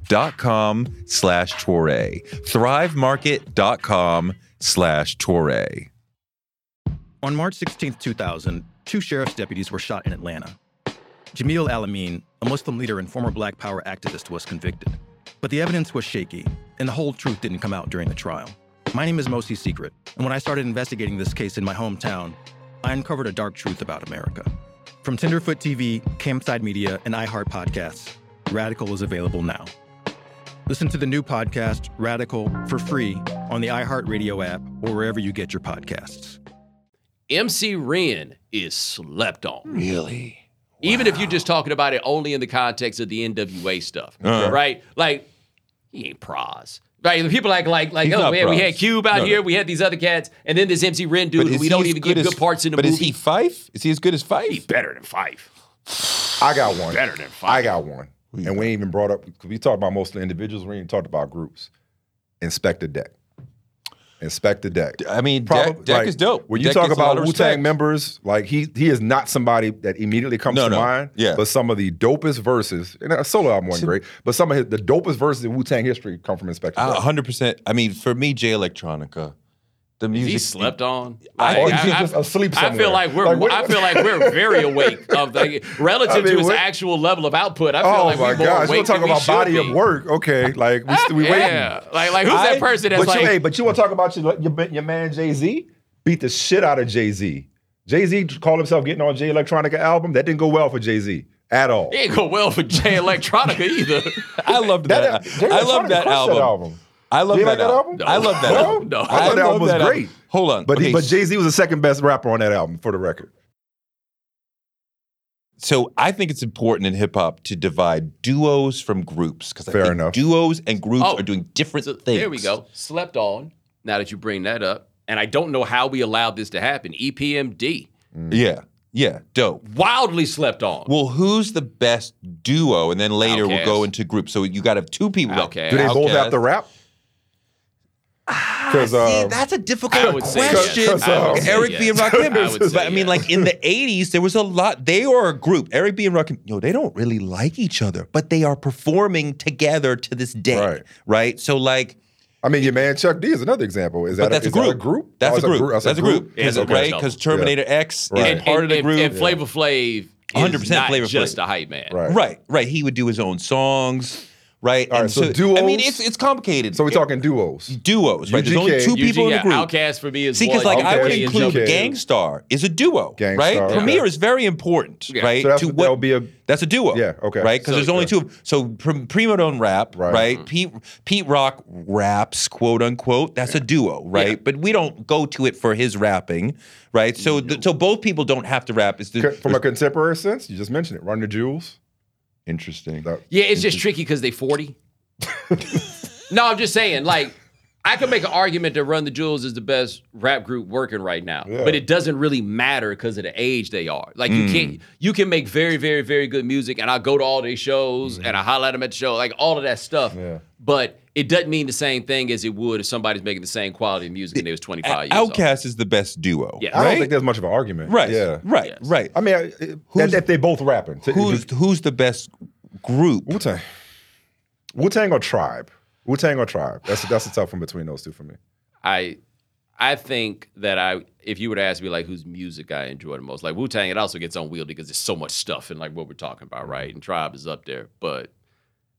R I V E market.com slash Toure. Thrivemarket.com slash Toure. On March 16, 2000, two sheriff's deputies were shot in Atlanta. Jamil Al-Amin, a Muslim leader and former Black Power activist, was convicted. But the evidence was shaky, and the whole truth didn't come out during the trial. My name is Mosi Secret, and when I started investigating this case in my hometown, I uncovered a dark truth about America. From Tenderfoot TV, Campside Media, and iHeart Podcasts, Radical is available now. Listen to the new podcast, Radical, for free on the iHeartRadio app or wherever you get your podcasts. MC Ren is slept on. Really? Even if you're just talking about it only in the context of the NWA stuff, Uh-huh. right? Like, he ain't pros. Right? The people like like like He's oh not man, we had Cube out No, no. here, we had these other cats, and then this MC Ren dude who is we don't even give as- good parts in the but movie. is he Phife? Is he as good as Phife? He better than Phife. I got one. Better than Phife. I got one. And we ain't even brought up because we talked about mostly individuals. We ain't talked about groups. Inspectah Deck. Inspectah Deck. I mean, Probably- Deck, Deck like, is dope. When you Deck talk gets a lot about Wu Tang members, like he he is not somebody that immediately comes No, to no. mind. Yeah. But some of the dopest verses, and a solo album wasn't great, but some of his, the dopest verses in Wu Tang history come from Inspectah hundred percent. I mean, for me, Jay Electronica, the Is music he slept on? I- Or Like, oh, he's just asleep I feel like we're Like, what- I feel like we're very awake of the *laughs* relative I mean, to his what- actual level of output. I feel Oh like my we're more gosh, awake we're talking than about should body be. of work. Okay, like we st- we waiting. Yeah, like like who's I- that person that's But like you, hey, but you want to talk about your your, your man Jay Z? Beat the shit out of Jay Z. Jay Z called himself getting on Jay Electronica album. That didn't go well for Jay Z at all. it ain't go well for Jay Electronica either. *laughs* I love that. Jay I love Electronica that crushed album. I love that, like that album. album? I love that album. No. I thought that album was that great. Hold on, But he, but Jay Z was the second best rapper on that album, for the record. so I think it's important in hip hop to divide duos from groups because I Fair think enough. duos and groups Oh, are doing different So things. there we go. Slept on. Now that you bring that up, and I don't know how we allowed this to happen. EPMD mm. Yeah, yeah, dope. wildly slept on. Well, who's the best duo? And then later we'll go into groups. So you got to have two people. Okay. Do they both Outkast. have to rap? Because See, um, that's a difficult would yes. question. Because, I would say Eric yes. B and Rakim. *laughs* I would but I mean, yes. like in the '80s, there was a lot. They are a group. Eric B and Rakim. You know, they don't really like each other, but they are performing together to this day. Right. Right. So like, I mean, your man Chuck D is another example. Is that but that's a, is that group. a group? That's Oh, a group. That's a group. Yeah, it's Because a right, group. because Terminator X Right. is and, part and, of the group. and Flavor Flav 100% not Flavor just Flav. a hype man. Right. Right, right. He would do his own songs, right? All right, And so I mean, it's it's complicated. So we're talking duos. duos, right? There's only UGK. two people in the UG, group. Outkast for me is See, because one. like I would include UGK. Gang Starr is a duo, Gang Starr, right? okay. Premier is very important, Yeah. right? So that's, to that what would be a that's a duo, Yeah, okay. right? Because So- there's only two. of- So Pr- Primo don't rap, Right. right? Mm-hmm. Pete Pete Rock raps, quote unquote. That's a duo, right? Yeah. But we don't go to it for his rapping, right? So th- so both people don't have to rap. It's the, co- from a contemporary sense. You just mentioned it. Run the Jewels. Interesting. That- Yeah, it's just tricky because they 40. *laughs* no, I'm just saying, like, I could make an argument that Run the Jewels is the best rap group working right now, Yeah. but it doesn't really matter because of the age they are. Like, you can't, mm. you can make very, very, very good music, and I go to all their shows mm. and I highlight them at the show, like all of that stuff. Yeah. But it doesn't mean the same thing as it would if somebody's making the same quality of music and they was 25 years old. Outkast is the best duo, Yeah. I don't think there's much of an argument. right, Yeah. right, Yes. right. I mean, I- Who's- if, if they both rapping. To- Who's who's the best group? Wu Tang? Wu Tang or Tribe? Wu Tang or Tribe? That's that's a tough one between those two for me. I I think that I if you were to ask me like whose music I enjoy the most, like Wu Tang, it also gets unwieldy because there's so much stuff and like what we're talking about, right? And Tribe is up there, but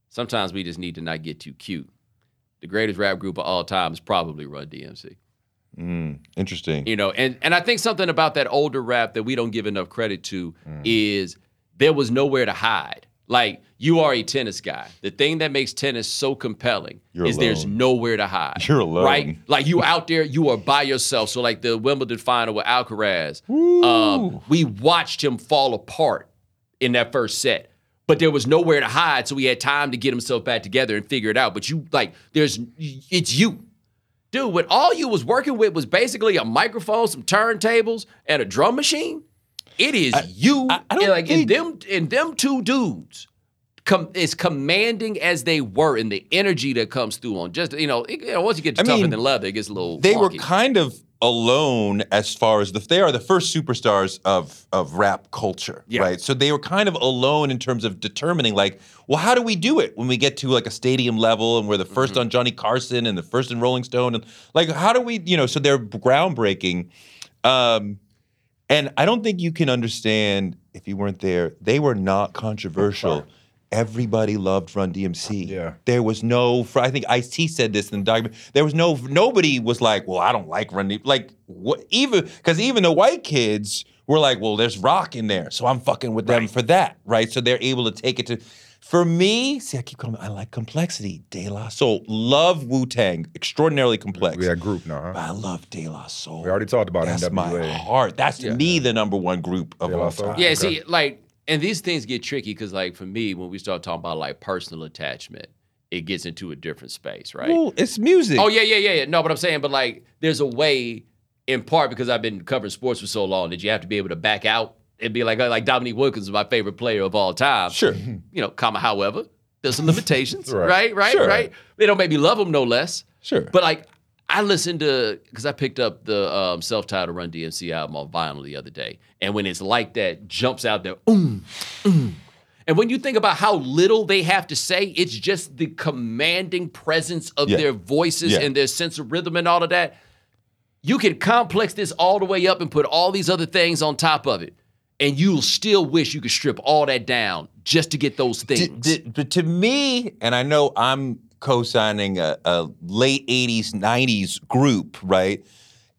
sometimes we just need to not get too cute. The greatest rap group of all time is probably Run DMC. Mm, interesting. You know, and and I think something about that older rap that we don't give enough credit to Mm. is there was nowhere to hide. Like you are a tennis guy. The thing that makes tennis so compelling You're is there's nowhere to hide. *laughs* You're alone. right? Like you *laughs* out there, you are by yourself. So like the Wimbledon final with Alcaraz, um, we watched him fall apart in that first set. But there was nowhere to hide, so he had time to get himself back together and figure it out. But you like, there's it's you dude, what all you was working with was basically a microphone, some turntables, and a drum machine. It is you, I- I don't like in them, in them two dudes, com- as commanding as they were, and the energy that comes through on just you know, it- you know once you get to I tougher mean, than leather, it gets a little. they were kind of alone as far as the they are the first superstars of of rap culture Yeah. right so they were kind of alone in terms of determining like well how do we do it when we get to like a stadium level and we're the 1st on johnny carson and the first in rolling stone and like how do we you know so they're groundbreaking um and i don't think you can understand if you weren't there they were not controversial everybody loved Run DMC. Yeah. There was no, I think Ice T said this in the document. There was no, nobody was like, well, I don't like Run DMC. Like, what, even, because even the white kids were like, well, there's rock in there. So I'm fucking with them for that, right? So they're able to take it to, for me, see, I keep calling, I like complexity. De La Soul. Love Wu Tang. Extraordinarily complex. We had group now, But? I love De La Soul. We already talked about That's NWA. my heart. That's to me the number one group of all time. Yeah, Okay. see, like, and these things get tricky because, like, for me, when we start talking about like personal attachment, it gets into a different space, right? Well, it's music. Oh yeah, yeah, yeah, yeah. No, but I'm saying, but like, there's a way, in part because I've been covering sports for so long, that you have to be able to back out and be like, like Dominique Wilkins is my favorite player of all time. Sure. You know, comma, however, there's some limitations, *laughs* Right. right, right, Sure. right. They don't make me love them no less. Sure. But like, I listened to because I picked up the um, self-titled Run DMC album on vinyl the other day, and when it's like that, jumps out there, um, um. And when you think about how little they have to say, it's just the commanding presence of Yeah. their voices Yeah. and their sense of rhythm and all of that. You can complex this all the way up and put all these other things on top of it, and you'll still wish you could strip all that down just to get those D- things. d- but to me, and I know I'm co-signing a, a late '80s, '90s group, right?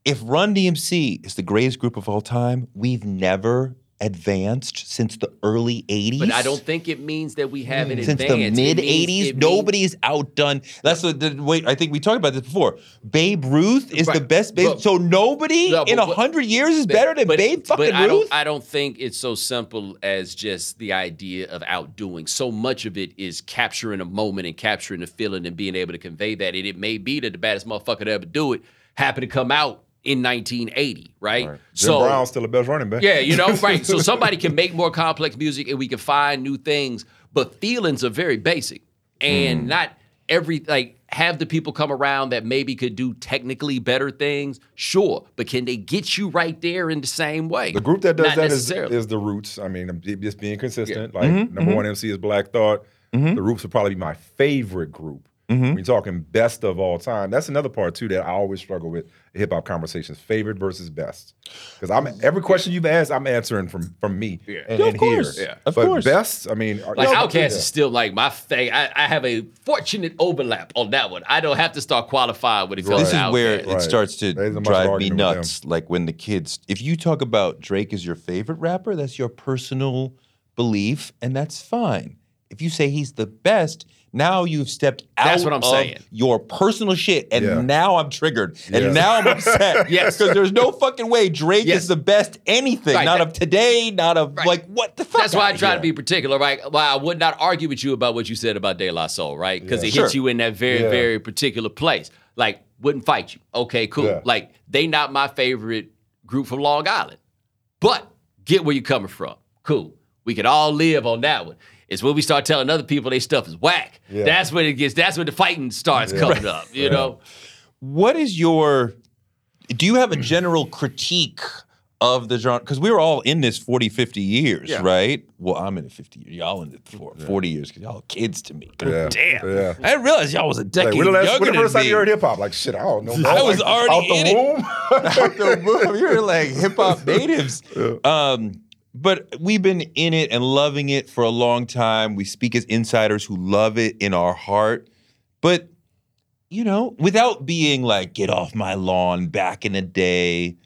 If Run DMC is the greatest group of all time, we've never advanced since the early '80s. but I don't think it means that we haven't hmm. since advanced. the mid '80s, it means- nobody's outdone. That's the, the wait. I think we talked about this before. Babe Ruth is the best. Babe, But- so nobody No, in but- a hundred years is better than Babe fucking but I Ruth. don't, I don't think it's so simple as just the idea of outdoing. So much of it is capturing a moment and capturing a feeling and being able to convey that. And it may be that the baddest motherfucker to ever do it happened to come out in 1980, right? Jim So Brown's still the best running back. yeah, you know, *laughs* right. So somebody can make more complex music and we can find new things, but feelings are very basic. And Mm. not every like have the people come around that maybe could do technically better things, sure, but can they get you right there in the same way? The group that does Not that is, is the Roots. I mean, just being consistent. Like Mm-hmm, number one MC is Black Thought. The Roots would probably be my favorite group. Mm-hmm. You're talking best of all time, that's another part too that I always struggle with hip hop conversations: favorite versus best. Because I'm mm. every question you've asked, I'm answering from from me and, Yeah, of and here. course. Yeah. Of but course. best, I mean, are- like yeah. Outkast is still like my thing. I, I have a fortunate overlap on that one. I don't have to start qualifying when it comes This to is where it Right. starts to There isn't much drive me arguing with them. nuts. Like when the kids, if you talk about Drake as your favorite rapper, that's your personal belief, and that's fine. If you say he's the best, now you've stepped out That's what I'm of saying. your personal shit, and Yeah. now I'm triggered, and Yeah. now I'm upset. *laughs* Yes. because there's no fucking way Drake Yes. is the best anything. Right, not that- of today, not of Right. like what the fuck. That's why I outta try here. to be particular, right? Why I would not argue with you about what you said about De La Soul, right? Because Yeah. it hits Sure. you in that very, Yeah. very particular place. Like, wouldn't fight you. Okay, cool. Yeah. Like, they not my favorite group from Long Island. But get where you're coming from. Cool. We could all live on that one. It's when we start telling other people they stuff is whack. Yeah. That's when it gets that's when the fighting starts coming up. You know? what is your do you have a general critique of the genre because we were all in this 40 50 years Yeah. right well i'm in it 50 years y'all in it for 40 years because y'all are kids to me Yeah. damn Yeah. i didn't realize y'all was a Like, decade when the last, younger when the first time you heard hip hop? Like shit, I don't know. bro. I was Like, already out the in it. womb. *laughs* Out the womb. You're like hip-hop natives *laughs* um but we've been in it and loving it for a long time. We speak as insiders who love it in our heart. But you know without being like get off my lawn back in the day.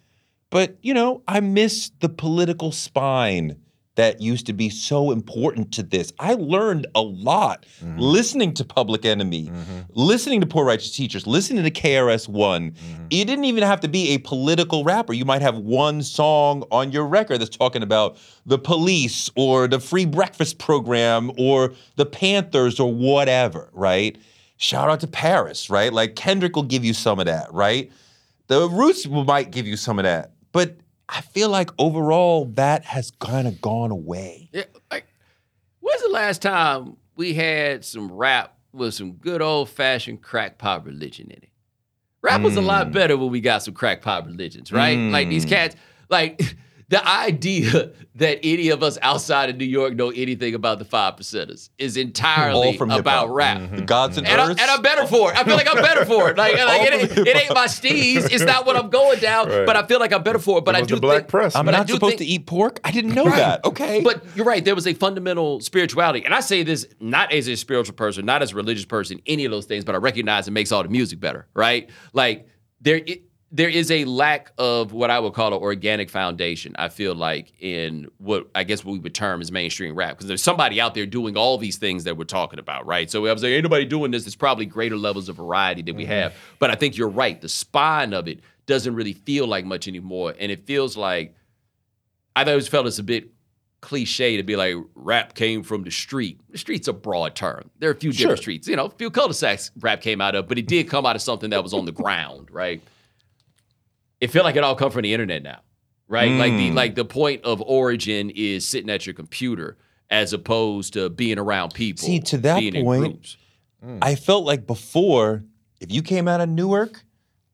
But you know i miss the political spine that used to be so important to this. I learned a lot mm-hmm. listening to public enemy mm-hmm. listening to poor righteous teachers listening to krs-one mm-hmm. it didn't even have to be a political rapper. You might have one song on your record that's talking about the police or the free breakfast program or the panthers or whatever right? Shout out to paris right? Like kendrick will give you some of that right? The roots might give you some of that but i feel like overall that has kind of gone away Yeah, like, when's the last time we had some rap with some good old fashioned crack pop religion in it? Rap was a lot hmm. better when we got some crack pop religions, right? Like these hmm. cats, like *laughs* the idea *laughs* that any of us outside of New York know anything about the five percenters is All entirely from about hip-hop. rap. Mm-hmm. The gods and, And, I, and I'm better for it. I feel like I'm better for it. Like, *laughs* like it, ain't, it ain't my steez. It's not what I'm going down, Right. but I feel like I'm better for it. But It I do the black think, press, I'm not do supposed think- to eat pork. I didn't know Right. that. Okay, But you're right. There was a fundamental spirituality, and I say this not as a spiritual person, not as a religious person, any of those things. But I recognize it makes all the music better, right? Like there, it, there is a lack of what I would call an organic foundation. I feel like in what I guess what we would term as mainstream rap, because there's somebody out there doing all these things that we're talking about, right? So I was like, ain't nobody doing this. There's probably greater levels of variety that we mm-hmm. have, but I think you're right. The spine of it doesn't really feel like much anymore, and it feels like I've always felt it's a bit cliche to be like rap came from the street. The street's a broad term. There are a few different streets. You know, a few cul-de-sacs rap came out of, but it did come out of something that was on the ground, right? It felt like it all come from the internet now, right? Like the Mm. like the point of origin is sitting at your computer as opposed to being around people. See, to that point, groups. I felt like before, if you came out of Newark,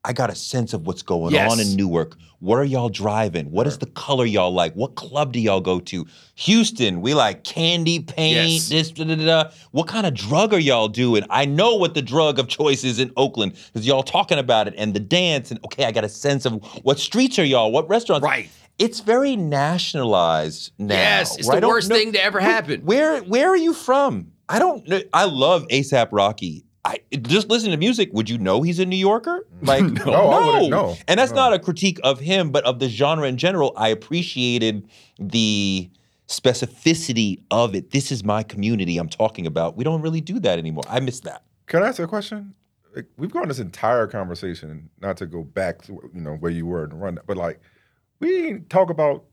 I got a sense of what's going Yes. on in Newark. What are y'all driving? What is the color y'all like? What club do y'all go to? Houston, we like candy paint, Yes. this, da, da, da. What kind of drug are y'all doing? I know what the drug of choice is in Oakland because y'all talking about it and the dance. And okay, I got a sense of what streets are y'all? What restaurants? Right. It's very nationalized now. Yes, it's right? the worst know- thing to ever happen. Where where are you from? I don't know. I love ASAP Rocky. I just listen to music. Would you know he's a New Yorker? *laughs* Like no, I wouldn't know. And that's No. not a critique of him, but of the genre in general. I appreciated the specificity of it. This is my community I'm talking about. We don't really do that anymore. I miss that. Can I ask a question? Like, we've gone this entire conversation, not to go back to you know where you were and run, but like we didn't talk about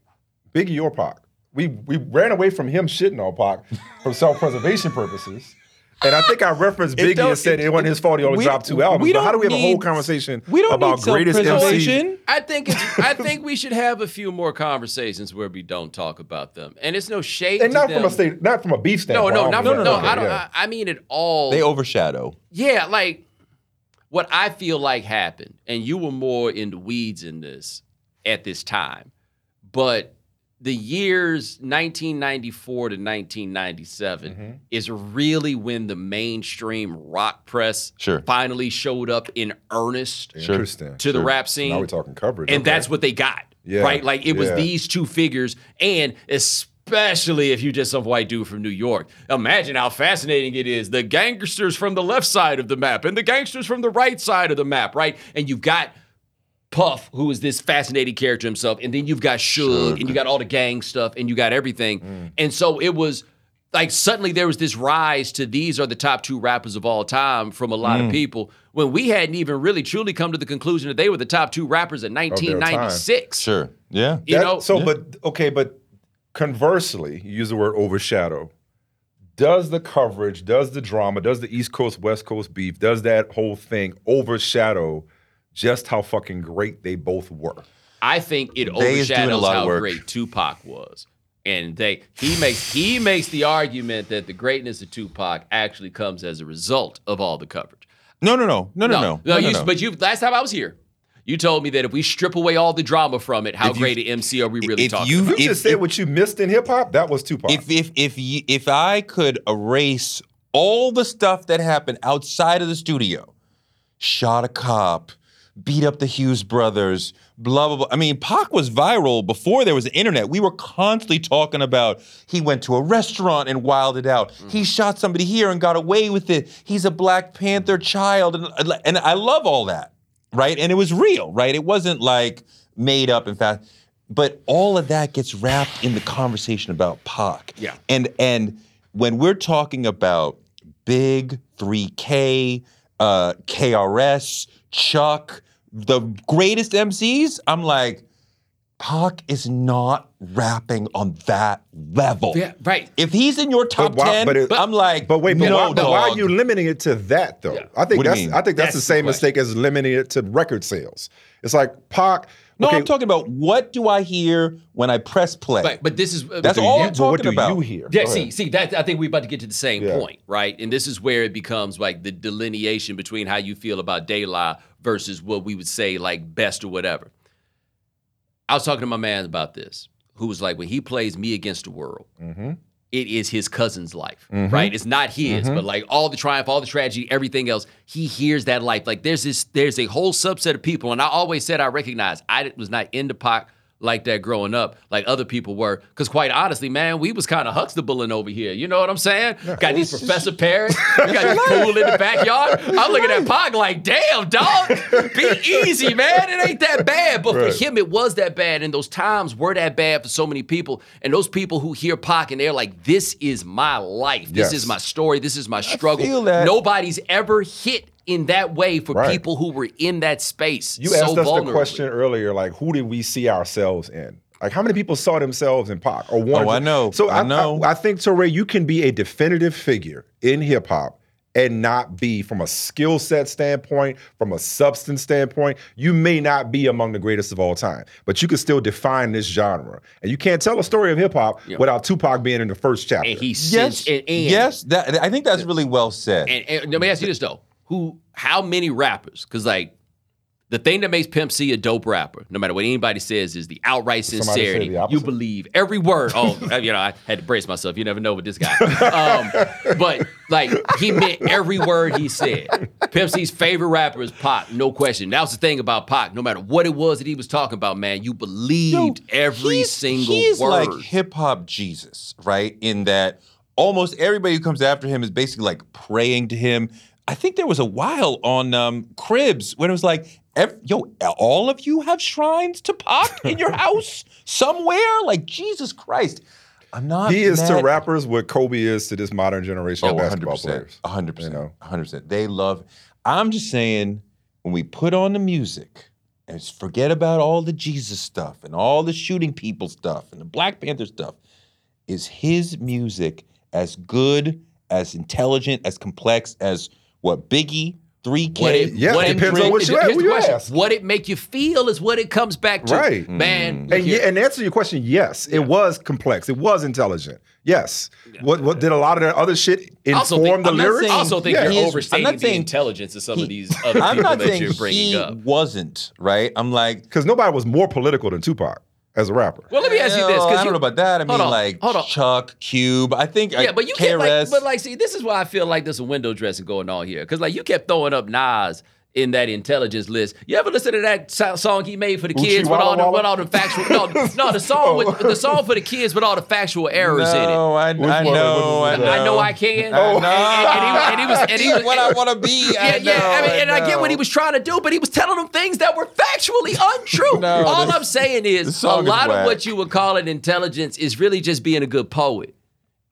Biggie or Pac. We we ran away from him shitting on Pac for self preservation purposes. And I think I referenced It Biggie and said it, wasn't his fault. He only we- dropped two albums. we but how do we have a whole conversation We don't about need greatest MC? I think it's, I think we should have a few more conversations where we don't talk about them, and it's no shade. And to not from a state, not from a beef No, standpoint. no, not no, from, no. I don't. yeah. I, I mean it all. They overshadow. yeah, like what I feel like happened, and you were more in the weeds in this at this time, but the years 1994 to 1997 Mm-hmm. is really when the mainstream rock press Sure. finally showed up in earnest Sure. Interesting. to the rap scene Now we're talking coverage. and okay. that's what they got. Yeah, Right? Like it was yeah. these two figures, and especially if you're just some white dude from New York. Imagine how fascinating it is. The gangsters from the left side of the map and the gangsters from the right side of the map, right? And you've got Puff, who is this fascinating character himself, and then you've got Suge, and you got all the gang stuff, and you got everything. Mm. And so it was like suddenly there was this rise to these are the top two rappers of all time from a lot Mm. of people when we hadn't even really truly come to the conclusion that they were the top two rappers in 1996. Sure. Yeah. You That- know, so but okay, but conversely, you use the word overshadow. Does the coverage, does the drama, does the East Coast West Coast beef, does that whole thing overshadow just how fucking great they both were? I think it They is doing a overshadows how great Tupac was. And they he makes he makes the argument that the greatness of Tupac actually comes as a result of all the coverage. No, no, no, no, no, no. no, you, no, no. But you last time I was here, you told me that if we strip away all the drama from it, how If you- great an MC are we really if talking you- about? You If- just said what you missed in hip hop. That was Tupac. if if if you, if I could erase all the stuff that happened outside of the studio, shot a cop, beat up the Hughes brothers, blah blah blah. I mean, Pac was viral before there was the internet. We were constantly talking about he went to a restaurant and wilded out. He shot somebody here and got away with it. He's a Black Panther child, and and I love all that, right? And it was real, right? It wasn't like made up and fast. But all of that gets wrapped in the conversation about Pac. Yeah. And and when we're talking about Big 3K, uh, KRS, Chuck, the greatest MCs, I'm like, Pac is not rapping on that level. yeah, right. If he's in your top why- 10, but it- I'm like, but wait, but, no, why, but why are you limiting it to that though? Yeah. I think What that's? I think that's, That's the the same mistake as limiting it to record sales. It's like Pac. No, okay, I'm talking about what do I hear when I press play? Right, but this is uh, That's do all you- I'm talking what do about. you hear? Yeah, Go see, ahead. see that I think we're about to get to the same Yeah. point, right? And this is where it becomes like the delineation between how you feel about De La versus what we would say like best or whatever. I was talking to my man about this, who was like, when he plays Me Against the World, mm-hmm. It is his cousin's life, mm-hmm. right? It's not his, mm-hmm. but like all the triumph, all the tragedy, everything else, he hears that life. Like there's this, there's a whole subset of people, and I always said I recognize I was not into Pac like that growing up, like other people were. Because quite honestly, man, we was kind of Huxtabling over here. You know what I'm saying? Got these *laughs* Professor Parrots, we got this pool in the backyard. *laughs* I'm looking at Pac like, damn, dog, be easy, man. It ain't that bad. But Right. for him, it was that bad. And those times were that bad for so many people. And those people who hear Pac and they're like, this is my life. This Yes. is my story. This is my struggle. Nobody's ever hit in that way for Right. people who were in that space. You so asked us the question earlier, like who did we see ourselves in? Like how many people saw themselves in Pac or wanted Oh, I know. So I know. I, think Touré, you can be a definitive figure in hip hop and not be from a skill set standpoint, from a substance standpoint. You may not be among the greatest of all time, but you can still define this genre. And you can't tell a story of hip hop without Tupac being in the first chapter. And he Yes, sends and, and yes. That I think that's really well said. And, and let me ask you this though: Who, how many rappers? Because like, the thing that makes Pimp C a dope rapper, no matter what anybody says, is the outright sincerity. the You believe every word. Oh, *laughs* you know, I had to brace myself. You never know with this guy. Um, but like, he meant every word he said. Pimp C's favorite rapper is Pac, no question. That was the thing about Pac. No matter what it was that he was talking about, man, you believed every he's- single he's word. like hip hop Jesus, right? In that almost everybody who comes after him is basically like praying to him. I think there was a while on um, Cribs when it was like, yo, all of you have shrines to Pac in your *laughs* house somewhere? Like, Jesus Christ. I'm not. he is to rappers what Kobe is to this modern generation Oh, of basketball 100%. players. 100%. You know? 100%. They love. I'm just saying, when we put on the music and forget about all the Jesus stuff and all the shooting people stuff and the Black Panther stuff, is his music as good, as intelligent, as complex as what Biggie, 3K, What it, Yeah, what it- depends on what you here's ask- the you question. ask. What it make you feel is what it comes back to. Right. Man, mm. look And, yeah, and answer your question, yes, it was complex. It was intelligent. Yes. What what did a lot of that other shit also inform think, the I'm lyrics? saying- also think Yeah. you're He is- I'm overstating not the saying intelligence of some he- of these other I'm people not that saying you're bringing he up. wasn't, right? I'm like, Because nobody was more political than Tupac as a rapper. Well, let me ask you this. Well, 'cause I don't you- know about that. I mean, on, like hold on. Chuck, Cube. I think Yeah, but you kept like, but like, see, this is why I feel like there's a window dressing going on here. Because like, you kept throwing up Nas in that intelligence list. You ever listen to that so- song he made for the kids with all the with all the factual? No, no, the song with the song for the kids with all the factual errors in it. no, I, I one? know, I know. I know I can. I know. And, and he, and he was, and he was, what I want to be. *laughs* Yeah, I yeah. know, I mean, and I get what he was trying to do, but he was telling them things that were factually untrue. No, All this- I'm saying is a song is lot of what you would call it intelligence is really just being a good poet.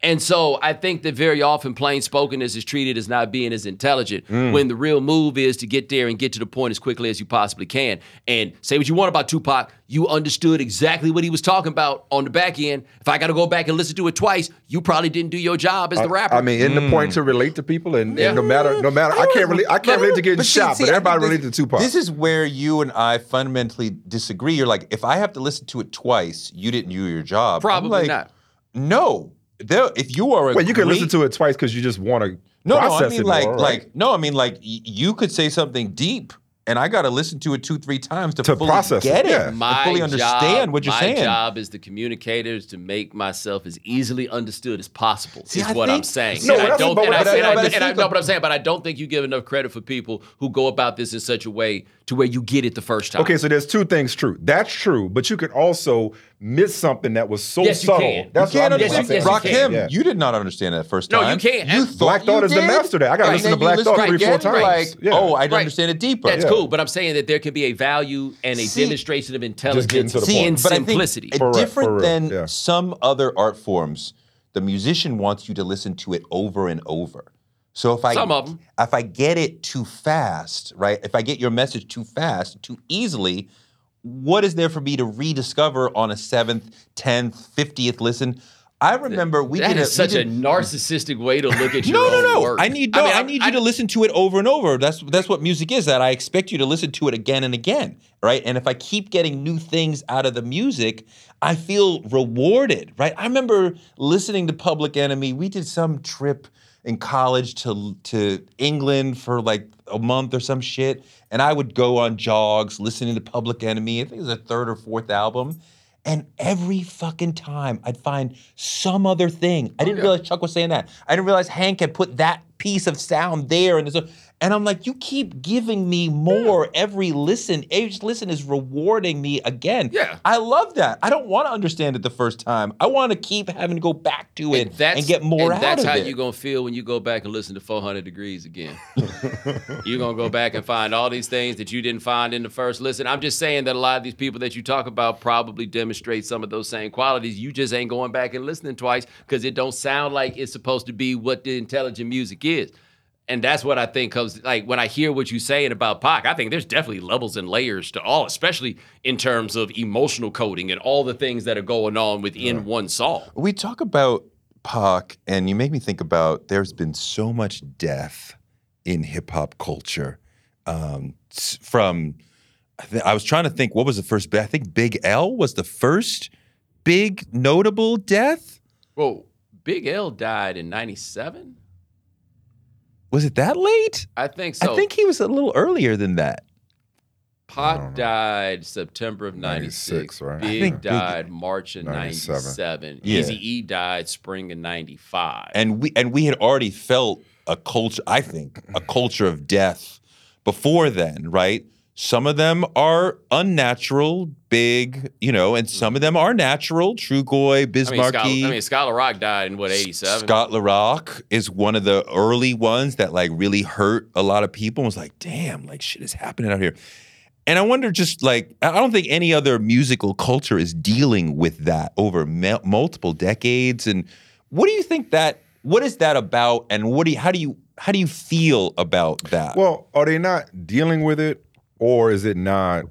And so I think that very often plain spokenness is treated as not being as intelligent Mm. when the real move is to get there and get to the point as quickly as you possibly can. And say what you want about Tupac, you understood exactly what he was talking about on the back end. If I got to go back and listen to it twice, you probably didn't do your job as the rapper. I mean, in the Mm. point to relate to people, and, Yeah. and no matter, no matter, I, can't relate. I can't relate to getting But shot, see, but everybody think related to Tupac. This is where you and I fundamentally disagree. You're like, if I have to listen to it twice, you didn't do your job. Probably like, not. No, there. If you are a well, you can listen to it twice because you just want to No, no, process I mean it like, more, right? like, no, I mean like, y- you could say something deep, and I got to listen to it two, three times to, To fully process it, get it, yeah. to my fully understand job, what you're saying. my saying. job as the communicator is to make myself as easily understood as possible. See, is I what I'm saying. No, and I that's- don't. but And I, what- and I- but I and I- think no, of- but I'm saying, but I don't think you give enough credit for people who go about this in such a way to where you get it the first time. Okay, so there's two things true. That's true, but you could also miss something that was so Yes, you subtle. can. That's you what can't I mean. Yes, you- understand. yes, you Rakim. Yeah. you did not understand that first time. No, time. you can't. You thought Black Thought you is the master that. I gotta Right, listen to Black listen Thought to it three, four times. Like, Yeah. oh, I Right. understand it deeper. That's Yeah. cool, but I'm saying that there can be a value and a See- demonstration of getting intelligence to the in point. but I think simplicity. it- For real, for different real, than yeah. some other art forms, the musician wants you to listen to it over and over. So if I Some of 'em. if I get it too fast, right? If I get your message too fast, too easily, what is there for me to rediscover on a seventh, tenth, fiftieth listen? I remember we that did a, such we a narcissistic way to look at *laughs* your no, no, no. work. I need no. I, mean, I'm- need I- you to listen to it over and over. That's that's what music is. That I expect you to listen to it again and again, right? And if I keep getting new things out of the music, I feel rewarded, right? I remember listening to Public Enemy. We did some trip in college to to England for like a month or some shit, and I would go on jogs listening to Public Enemy. I think it was a third or fourth album. And every fucking time I'd find some other thing. I oh, didn't realize Chuck was saying that. I didn't realize Hank had put that piece of sound there and so and I'm like, you keep giving me more every listen. Each listen is rewarding me again. Yeah. I love that. I don't want to understand it the first time. I want to keep having to go back to it and, get more and out of it. that's how you're gonna feel when you go back and listen to 400 Degrees again. *laughs* you're gonna go back and find all these things that you didn't find in the first listen. I'm just saying that a lot of these people that you talk about probably demonstrate some of those same qualities. You just ain't going back and listening twice because it don't sound like it's supposed to be what the intelligent music is. And that's what I think comes like when I hear what you're saying about Pac, I think there's definitely levels and layers to all, especially in terms of emotional coding and all the things that are going on within one song. we talk about Pac, and you make me think about there's been so much death in hip hop culture. Um, from, I, thi- I was trying to think, what was the first? I think Big L was the first big notable death. Well, Big L died in 97? Was it that late? I think so. I think he was a little earlier than that. Pac died September of 96. 96, right? I Big think Big- died March of 97. 97. Yeah. Eazy E died spring of 95. and we and we had already felt a culture i think a *laughs* culture of death before then right some of them are unnatural big you know and some of them are natural trugoy I mean, Biz Markie Scott, I mean, Scott La Rock died in what, 87? Scott LaRock is one of the early ones that like really hurt a lot of people. and was like, damn, like shit is happening out here. And I wonder, just like, I don't think any other musical culture is dealing with that over mul- multiple decades. And what do you think that? What is that about? And what do you? How do you? How do you feel about that? Well, are they not dealing with it, or is it not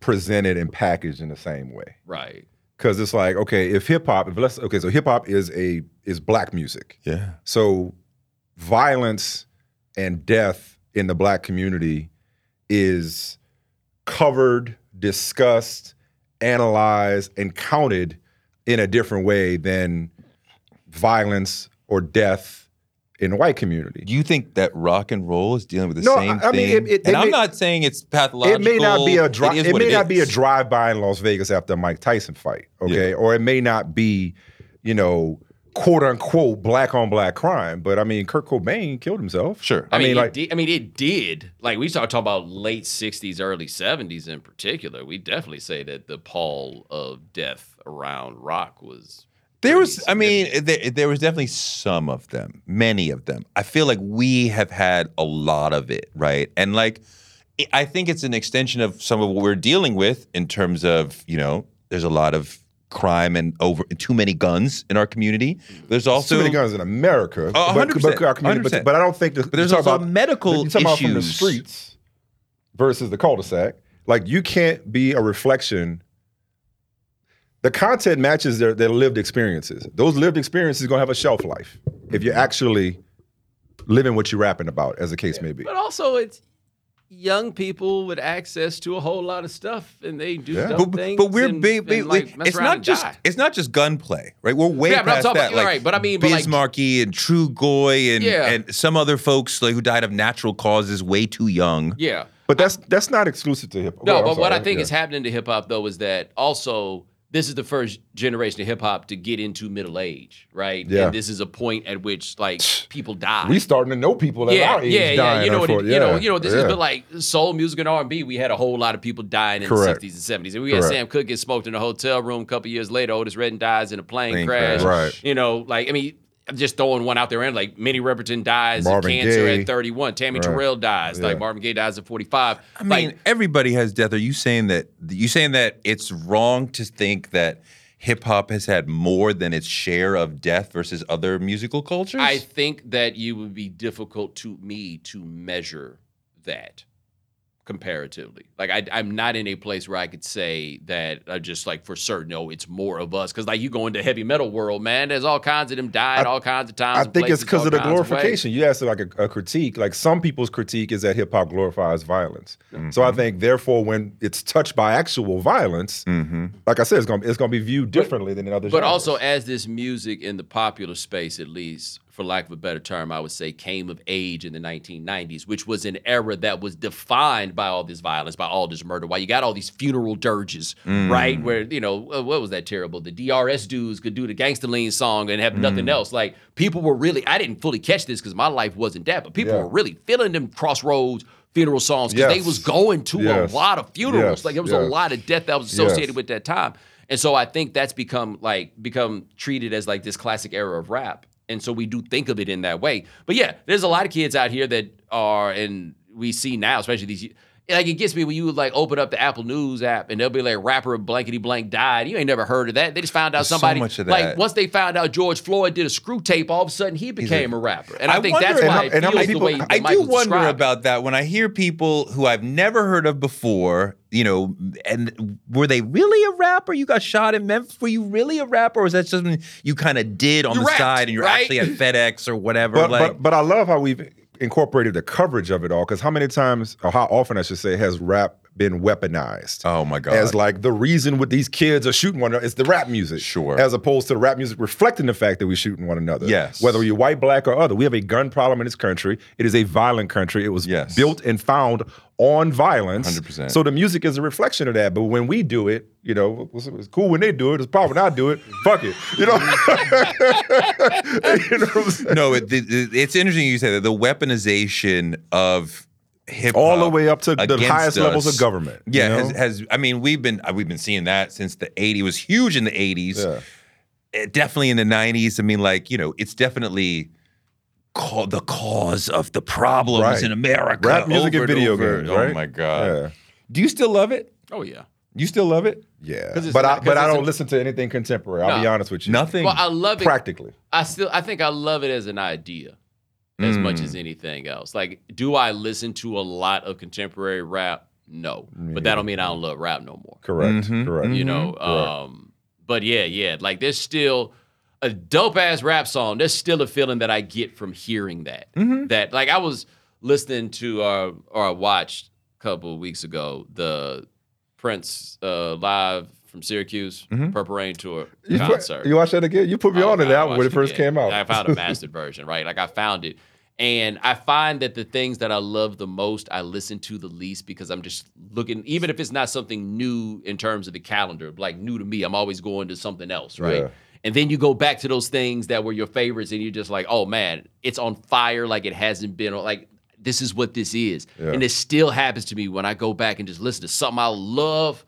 presented and packaged in the same way? Right. Because it's like, okay, if hip hop, if let's okay, so hip hop is a is black music. yeah, So violence and death in the black community is covered, discussed, analyzed, and counted in a different way than violence or death in the white community. do you think that rock and roll is dealing with the No, same I- I mean, thing? it- it- and it I'm not saying it's pathological. It may not be a drive. is It, what may not be a is. drive by in Las Vegas after a Mike Tyson fight, okay? Or it may not be, you know, quote unquote black on black crime. But I mean, Kurt Cobain killed himself. Sure. I, mean, it like did, I mean, it did. Like we start talking about late '60s, early '70s in particular. We definitely say that the pall of death around rock was. There was, I mean, there, there was definitely some of them, many of them. I feel like we have had a lot of it, right? And like, I- think it's an extension of some of what we're dealing with in terms of, you know, there's a lot of crime and over too many guns in our community. Mm. There's also too many guns in America. Oh, but, 100%, but, our community- but, 100%. but I don't think. The, But there's also about, medical you're talking about from the streets versus the cul-de-sac. Like you can't be a reflection. The content matches their, their lived experiences. Those lived experiences gonna have a shelf life if you're actually living what you're rapping about, as the case may be. But also, it's young people with access to a whole lot of stuff, and they do Yeah. dumb but, things. but we're and, big, and, like, it's not just die. it's not just gunplay, right? We're way Yeah, but I'm past that. about- like right, but I mean, but like- Biz Markie and Trugoy and Yeah. and some other folks like who died of natural causes way too young. Yeah. But that's that's not exclusive to hip hop. No, Well, I'm but what I think yeah. is happening to hip hop though is that also this is the first generation of hip hop to get into middle age, right? Yeah. And this is a point at which like people die. we starting to know people that yeah, our age yeah, yeah. dying. You know what? It, unfor- You know, you know. This is yeah. but like soul music and R and B. We had a whole lot of people dying in Correct. the sixties and seventies, and we had Sam Cooke get smoked in a hotel room. A couple years later, Otis Redding dies in a plane, Plane crash. crash. Right. You know, like I mean. I'm just throwing one out there, and like Minnie Riperton dies Marvin of cancer Gaye. at 31. Tammy Right. Terrell dies. Yeah. Like Marvin Gaye dies at 45. I mean, like, everybody has death. Are you saying that you saying that it's wrong to think that hip hop has had more than its share of death versus other musical cultures? I think that you would be difficult to me to measure that comparatively. Like I, I'm not in a place where I could say that I just like for certain. No, it's more of us because like you go into heavy metal world, man. There's all kinds of them died, I- all kinds of times. I and think it's because of the kinds ways. glorification. you asked like a, a critique. Like some people's critique is that hip hop glorifies violence. So Mm-hmm. I think therefore when it's touched by actual violence, Mm-hmm. like I said, it's gonna it's gonna be viewed differently than in other. But genres. also, as this music in the popular space, at least for lack of a better term, I would say came of age in the 1990s, which was an era that was defined by all this violence, by all this murder. Why you got all these funeral dirges, right? Where you know uh, what was that terrible? The DRS dudes could do the Gangsta Lean song and have nothing else. Like people were really, I didn't fully catch this because my life wasn't that, but people Yeah. were really feeling them crossroads funeral songs because they was going to Yes. a lot of funerals. Yes. Like there was a lot of death that was associated Yes. with that time. And so I think that's become like become treated as like this classic era of rap. And so we do think of it in that way. But yeah, there's a lot of kids out here that are and we see now, especially these like it gets me when you like open up the Apple News app and they'll be like rapper blankety blank died. You ain't never heard of that. They just found out There's so somebody much of like once they found out George Floyd did a screw tape, all of a sudden he became a, rapper. And I, I think wonder- that's and why how- it and how feels many the people- way that I do wonder described. about that when I hear people who I've never heard of before, you know, and were they really a rapper? You got shot in Memphis. Were you really a rapper, or was that something you kind of did on You the rapped, side and you're right? actually at FedEx or whatever? But, like, but but I love how we've incorporated the coverage of it all. Because how many times, or how often I should say, has rap been weaponized? oh my god, As like the reason what these kids are shooting one another, it's the rap music. Sure. As opposed to the rap music reflecting the fact that we're shooting one another. Yes. Whether you're white, black, or other. We have a gun problem in this country. It is a violent country. It was Yes. built and found on violence. 100%. So the music is a reflection of that. But when we do it, you know, it's, cool when they do it. It's probably when I do it. *laughs* Fuck it. You know. *laughs* you know what I'm saying? no, it, it- it's interesting you say that the weaponization of hip All the way up to the against highest levels of government. you Yeah, know? has, has I mean we've been uh, we've been seeing that since the 80s. It was huge in the 80s. Yeah. Eh, Definitely in the 90s. I mean, like, you know, it's definitely called the cause of the problems Right. in America. Rap music over and video over. games, Oh my God. Yeah. Do you still love it? Oh yeah. You still love it? Yeah. it's But I not- but 'cause I don't a- listen to anything contemporary. I'll be honest with you. Nothing. Well, I love it. Practically. I still I think I love it as an idea as much Mm. as anything else. Like, do I listen to a lot of contemporary rap? No. But that don't mean I don't love rap no more. Correct. Mhm, Correct. You know? Correct. Um, but yeah, yeah. Like there's still a dope ass rap song. There's still a feeling that I get from hearing that. Mm-hmm. That like I was listening to uh, or I watched a couple of weeks ago the Prince uh, live from Syracuse mm-hmm. Purple Rain tour You, put- you watch that again? You put me Oh, on to that when watched it first yeah. came out. I found a mastered *laughs* version, right? Like I found it. And I find that the things that I love the most, I listen to the least because I'm just looking, even if it's not something new in terms of the calendar, like new to me, I'm always going to something else, right? Yeah. And then you go back to those things that were your favorites and you're just like, oh man, it's on fire like it hasn't been. Like, this is what this is. Yeah. And it still happens to me when I go back and just listen to something I love.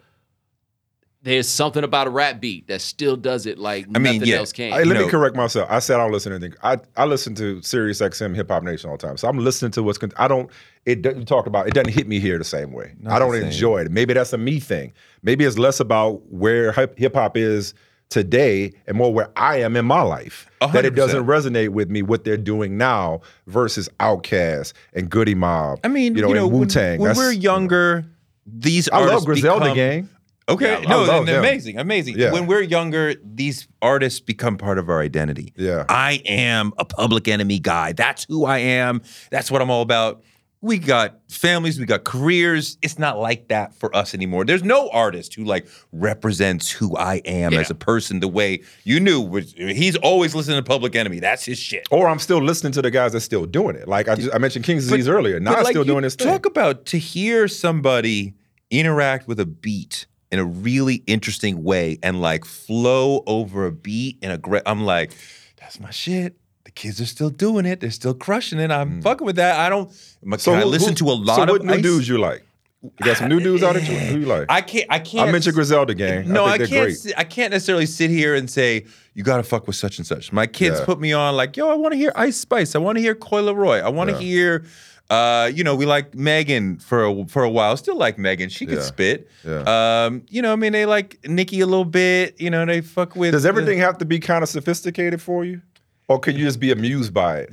There's something about a rap beat that still does it like I mean, nothing yeah. else can. Hey, let No. me correct myself. I said I don't listen to anything. I, I listen to Sirius XM Hip Hop Nation all the time. So I'm listening to what's. Con- I don't. It doesn't- you talked about. It doesn't hit me here the same way. Not I don't enjoy it. Maybe that's a me thing. Maybe it's less about where hip hop is today and more where I am in my life. A That it doesn't resonate with me what they're doing now versus Outkast and Goodie Mob. I mean, you know, and when- Wu Tang. When, we're younger, these I love Griselda become, Gang. Okay, Yeah, no, love and them. amazing, amazing. Yeah. When we're younger, these artists become part of our identity. Yeah. I am a public enemy guy. That's who I am. That's what I'm all about. We got families, we got careers. It's not like that for us anymore. There's no artist who like represents who I am Yeah. as a person the way you knew. He's always listening to Public Enemy. That's his shit. Or I'm still listening to the guys that's still doing it. Like I, just, I mentioned King's Disease earlier. Now But, like, still doing this thing. Talk about to hear somebody interact with a beat in a really interesting way and like flow over a beat in a great. I'm like, that's my shit. The kids are still doing it. They're still crushing it. I'm mm. fucking with that. I don't. So I who- listen who- to a lot so of what new Ice- dudes you like? You got some new dudes out there. Who you like? I can't. I can't. I mentioned Griselda Gang. No, I, I, can't. si- I can't necessarily sit here and say you got to fuck with such and such. My kids Yeah. put me on like, yo, I want to hear Ice Spice. I want to hear Coi Leray. I want to Yeah. hear. Uh, you know, we like Megan for a, for a while. Still like Megan. She could Yeah. spit. Yeah. Um, you know, I mean, they like Nikki a little bit. You know, they fuck with. Does the- everything have to be kind of sophisticated for you, or can you just be amused by it?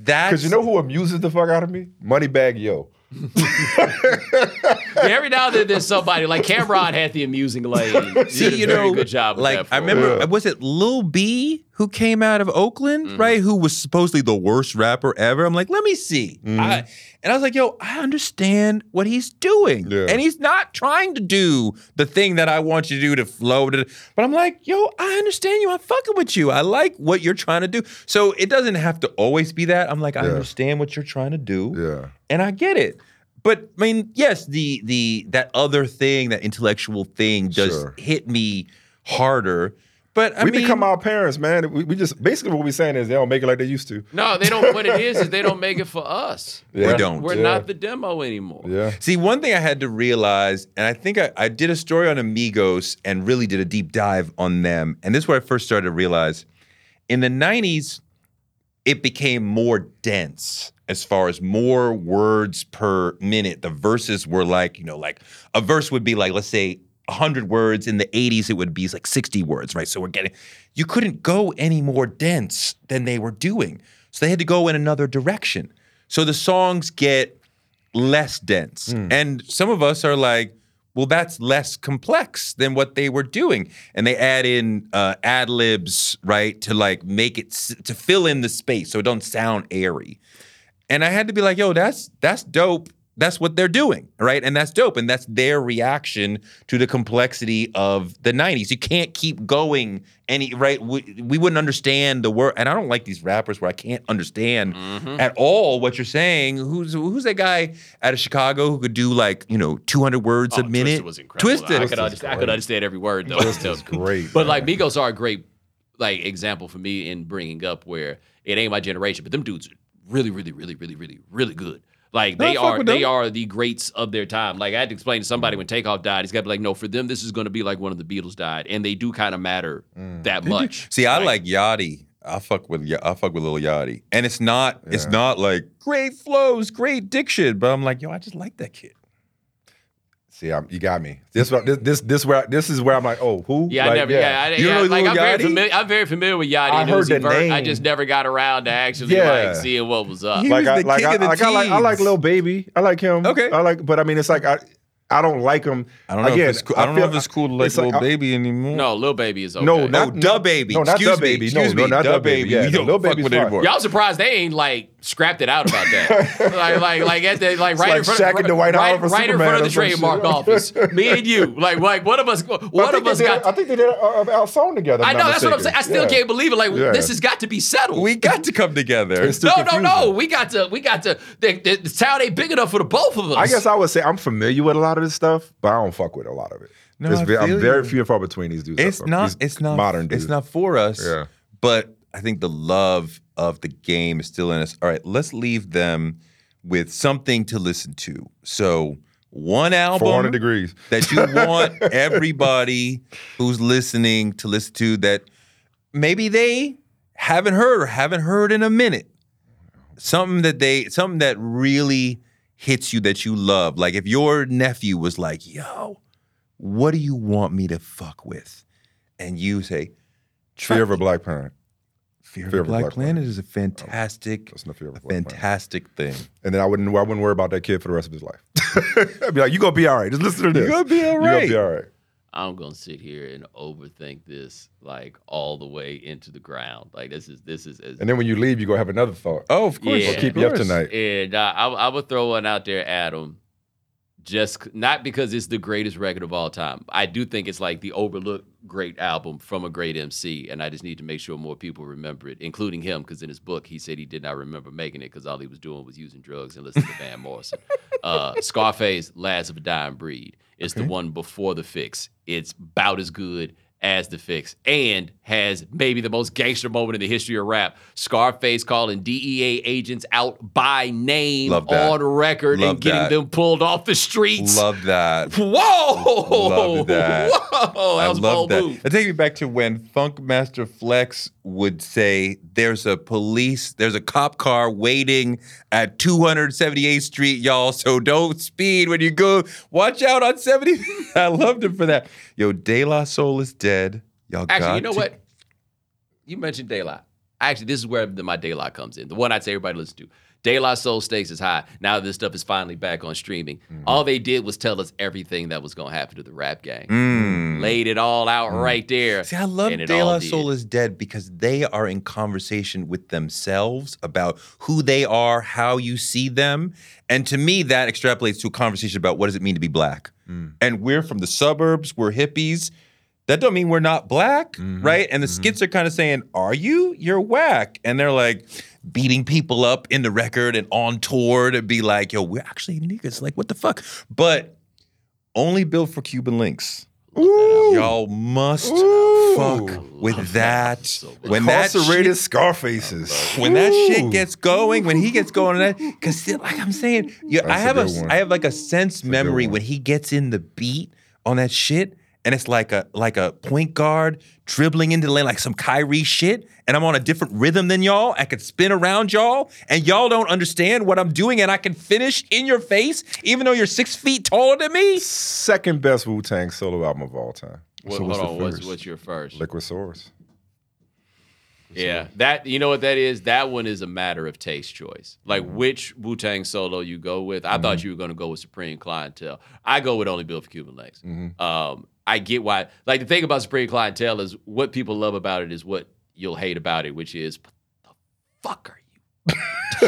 That's Because you know who amuses the fuck out of me? Moneybagg Yo. *laughs* Every now and then there's somebody like Cam'ron had the amusing lane. *laughs* See, Did a you very know, good job. with like that I him. remember, was it Lil B who came out of Oakland, Mm-hmm. right? Who was supposedly the worst rapper ever. I'm like, let me see. Mm-hmm. I, and I was like, yo, I understand what he's doing, Yeah. and he's not trying to do the thing that I want you to do to flow. To, but I'm like, yo, I understand you. I'm fucking with you. I like what you're trying to do. So it doesn't have to always be that. I'm like, I Yeah. understand what you're trying to do Yeah. and I get it. But I mean, yes, the the that other thing, that intellectual thing, does Sure. hit me harder. But I we mean, become our parents, man. We, we just basically what we're saying is they don't make it like they used to. No, they don't. What it is is they don't make it for us. Yeah. don't. We're Yeah. not the demo anymore. Yeah. see one thing I had to realize, and I think I, I did a story on Amigos and really did a deep dive on them. And this is where I first started to realize, in the '90s, it became more dense as far as more words per minute. The verses were like, you know, like a verse would be like, let's say, 100 words. In the 80s, it would be like 60 words, right? So we're getting, you couldn't go any more dense than they were doing. So they had to go in another direction. So the songs get less dense. And some of us are like, well, that's less complex than what they were doing. And they add in uh, ad libs, right, to like make it to fill in the space so it don't sound airy. And I had to be like, yo, that's that's dope. That's what they're doing, right? And that's dope. And that's their reaction to the complexity of the 90s. You can't keep going any right. We, we wouldn't understand the word. And I don't like these rappers where I can't understand mm-hmm. at all what you're saying. Who's who's that guy out of Chicago who could do like, you know, 200 words Oh, a minute? Twista was incredible. Twista. I could, understand, I could understand every word though. Twista's great. But man. like Migos are a great like example for me in bringing up where it ain't my generation, but them dudes are really, really, really, really, really, really good. Like No, they are, they them. are the greats of their time. Like I had to explain to somebody when Takeoff died, he's got to be like, no, for them this is going to be like one of the Beatles died, and they do kind of matter mm. that much. See, I like Yachty. I fuck with Ya- I fuck with Lil Yachty, and it's not it's not like great flows, great diction, but I'm like, yo, I just like that kid. See, I'm, you got me. This this this this where this is where I'm like, oh, who? Yeah, I never. Yeah, I, You yeah, know like I'm very familiar. I'm very familiar with Yachty I and heard Uzi the Vert. I just never got around to actually Yeah. like seeing what was up. He like was I the like king I, of the like I like I like teens. Lil Baby. I like him. Okay. I like, but I mean, it's like I I don't like him. I don't know Again, if it's cool. I don't know if it's cool to like it's like- Lil I- Baby anymore. No, Lil Baby is okay. No, no, not- Da Baby. no, not excuse Da Baby. Excuse No, me, no, not Da Da Baby. Baby. Yeah, we don't Baby's fine. Y'all surprised they ain't like scrapped it out about that? *laughs* like, like, like, at the, like right like in front, Shaq and Dwight right, Howard right in front of the or shit. trademark office. Me and you, like, like one of us, one of us did, got. I think they did a, a, a song together. I know not that's what I'm saying. I still Yeah. can't believe it. Like Yeah. this has got to be settled. We got to come together. It's still no, no, no. We got to. We got to. The, the, the town ain't big enough for the both of us. I guess I would say I'm familiar with a lot of this stuff, but I don't fuck with a lot of it. No, It's I ve- I'm very you. few and far between these dudes. it's These not it's not modern dudes. it's not for us Yeah. but i think the love of the game is still in us. All right let's leave them with something to listen to. So one album 400 degrees. *laughs* that you want *laughs* everybody who's listening to listen to that maybe they haven't heard or haven't heard in a minute. Something that they something that really hits you that you love. Like if your nephew was like yo what do you want me to fuck with? And you say Fear of a black parent. Fear, Fear of a black, planet, is a fantastic That's not fear of a a black planet. fantastic thing And then I wouldn't I wouldn't worry about that kid for the rest of his life. *laughs* I'd be like, you gonna be all right. Just listen to this. You're gonna be all You're gonna be all right. I'm gonna sit here and overthink this like all the way into the ground. Like this is this is. As, And then when you leave, you are gonna have another thought. oh of course Yeah. Will keep you up tonight. And uh, I, I would throw one out there, Adam. Just not because it's the greatest record of all time. I do think it's like the overlooked great album from a great MC, and I just need to make sure more people remember it, including him, because in his book he said he did not remember making it because all he was doing was using drugs and listening to *laughs* Van Morrison. Uh, Scarface, Last of a Dying Breed. It's the one before the fix. It's about as good as the fix and has maybe the most gangster moment in the history of rap. Scarface calling DEA agents out by name on record Love and getting that. them pulled off the streets. love that *laughs* Whoa! Love that. *laughs* Whoa! That I was love bold that. move. It takes me back to when Funkmaster Flex would say, "There's a police, there's a cop car waiting at 278th Street, y'all. So don't speed when you go. Watch out on 70." *laughs* I loved him for that. Yo, De La Soul is dead. Y'all Actually, you know to- what? You mentioned Daylight. Actually, this is where the, my Daylight comes in. The one I'd say everybody listen to. La Soul stakes is high. Now this stuff is finally back on streaming. Mm-hmm. All they did was tell us everything that was going to happen to the rap gang. Mm. Laid it all out right there. See, I love and it De all La did. Soul is dead because they are in conversation with themselves about who they are, how you see them. And to me, that extrapolates to a conversation about what does it mean to be black. And we're from the suburbs, we're hippies. That don't mean we're not black, mm-hmm. right? And the mm-hmm. skits are kind of saying, Are you? You're whack. And they're like beating people up in the record and on tour to be like, yo, we're actually niggas. Like, what the fuck? But only built for Cuban links. Y'all must fuck oh, with that. When that shit, Scarfaces. when that shit gets going, when he gets going, that because like I'm saying, yeah, I have a, one. I have like a sense good memory one. when he gets in the beat on that shit, and it's like a like a point guard dribbling into the lane like some Kyrie shit, and I'm on a different rhythm than y'all. I could spin around y'all, and y'all don't understand what I'm doing, and I can finish in your face, even though you're six feet taller than me. Second best Wu Tang solo album of all time. What, So what's hold on, what's, what's your first? Liquid Swords. Yeah, that you know what that is. That one is a matter of taste choice. Like Mm-hmm. which Wu Tang solo you go with. I thought you were going to go with Supreme Clientele. I go with Only Built for Cuban Links. Mm-hmm. Um, I get why. Like the thing about Supreme Clientele is what people love about it is what you'll hate about it, which is what the fuck are you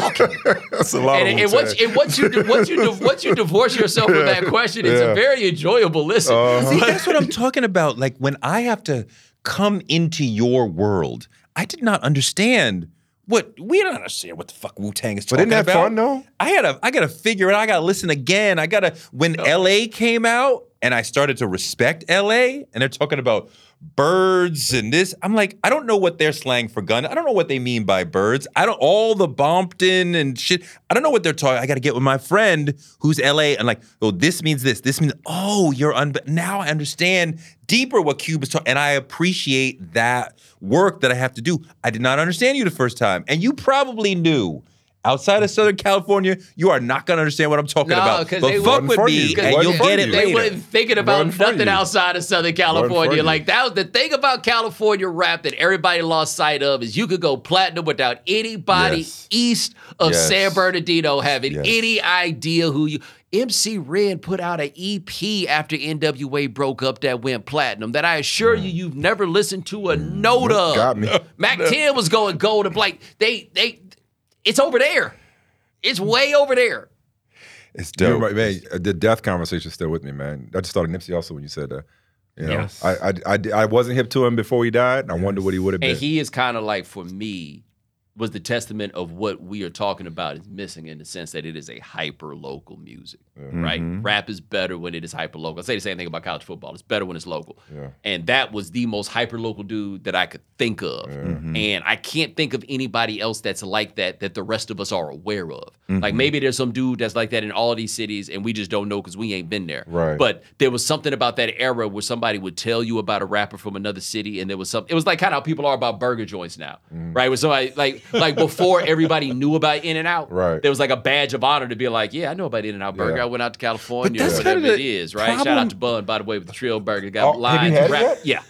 talking? about?" *laughs* That's a lot and, of and once, and once you once you once you divorce yourself from that *laughs* question, it's Yeah. a very enjoyable listen. Uh-huh. See, that's what I'm talking about. Like when I have to come into your world, I did not understand what we don't understand what the fuck Wu Tang is talking about. But talking isn't that about. fun, though? I had to I gotta figure it. out. I gotta listen again. I gotta when LA came out and I started to respect LA and they're talking about birds and this. I'm like, I don't know what their slang for gun. I don't know what they mean by birds. I don't all the Bompton and shit. I don't know what they're talking. I gotta get with my friend who's LA and like, oh, this means this. This means oh, you're un now I understand deeper what Cube is talking, and I appreciate that work that I have to do. I did not understand you the first time, and you probably knew. Outside of Southern California, you are not gonna understand what I'm talking No, about. 'cause But they fuck wasn't with me, and you'll get it you. They later. wasn't thinking about Wasn't nothing you. outside of Southern California. Like that was the thing about California rap that everybody lost sight of is you could go platinum without anybody Yes. east of Yes. San Bernardino having Yes. any idea who you. MC Ren put out an EP after NWA broke up that went platinum that I assure you you've never listened to a note of. Mm. Got me. Mac *laughs* 10 was going gold and like they they it's over there. It's way over there. It's You're dope. right, man. uh, The death conversation is still with me, man. I just thought of Nipsey also when you said that. You know, Yes. I, I, I, I wasn't hip to him before he died. and I wonder what he would have been. And he is kind of like for me was the testament of what we are talking about is missing in the sense that it is a hyper local music, right? Mm-hmm. Rap is better when it is hyper local. I say the same thing about college football. It's better when it's local. Yeah. And that was the most hyper local dude that I could think of. Mm-hmm. And I can't think of anybody else that's like that that the rest of us are aware of. Like mm-hmm. maybe there's some dude that's like that in all these cities and we just don't know because we ain't been there. Right. But there was something about that era where somebody would tell you about a rapper from another city and there was some it was like kind of how people are about burger joints now. Mm. Right? Where somebody like like before everybody knew about In and Out. Right. There was like a badge of honor to be like, yeah, I know about In and Out Burger. I went out to California or whatever it is, right? Shout out to Bun, by the way, with the Trill Burger. Got Oh, lines have you had it wrapped. Yeah.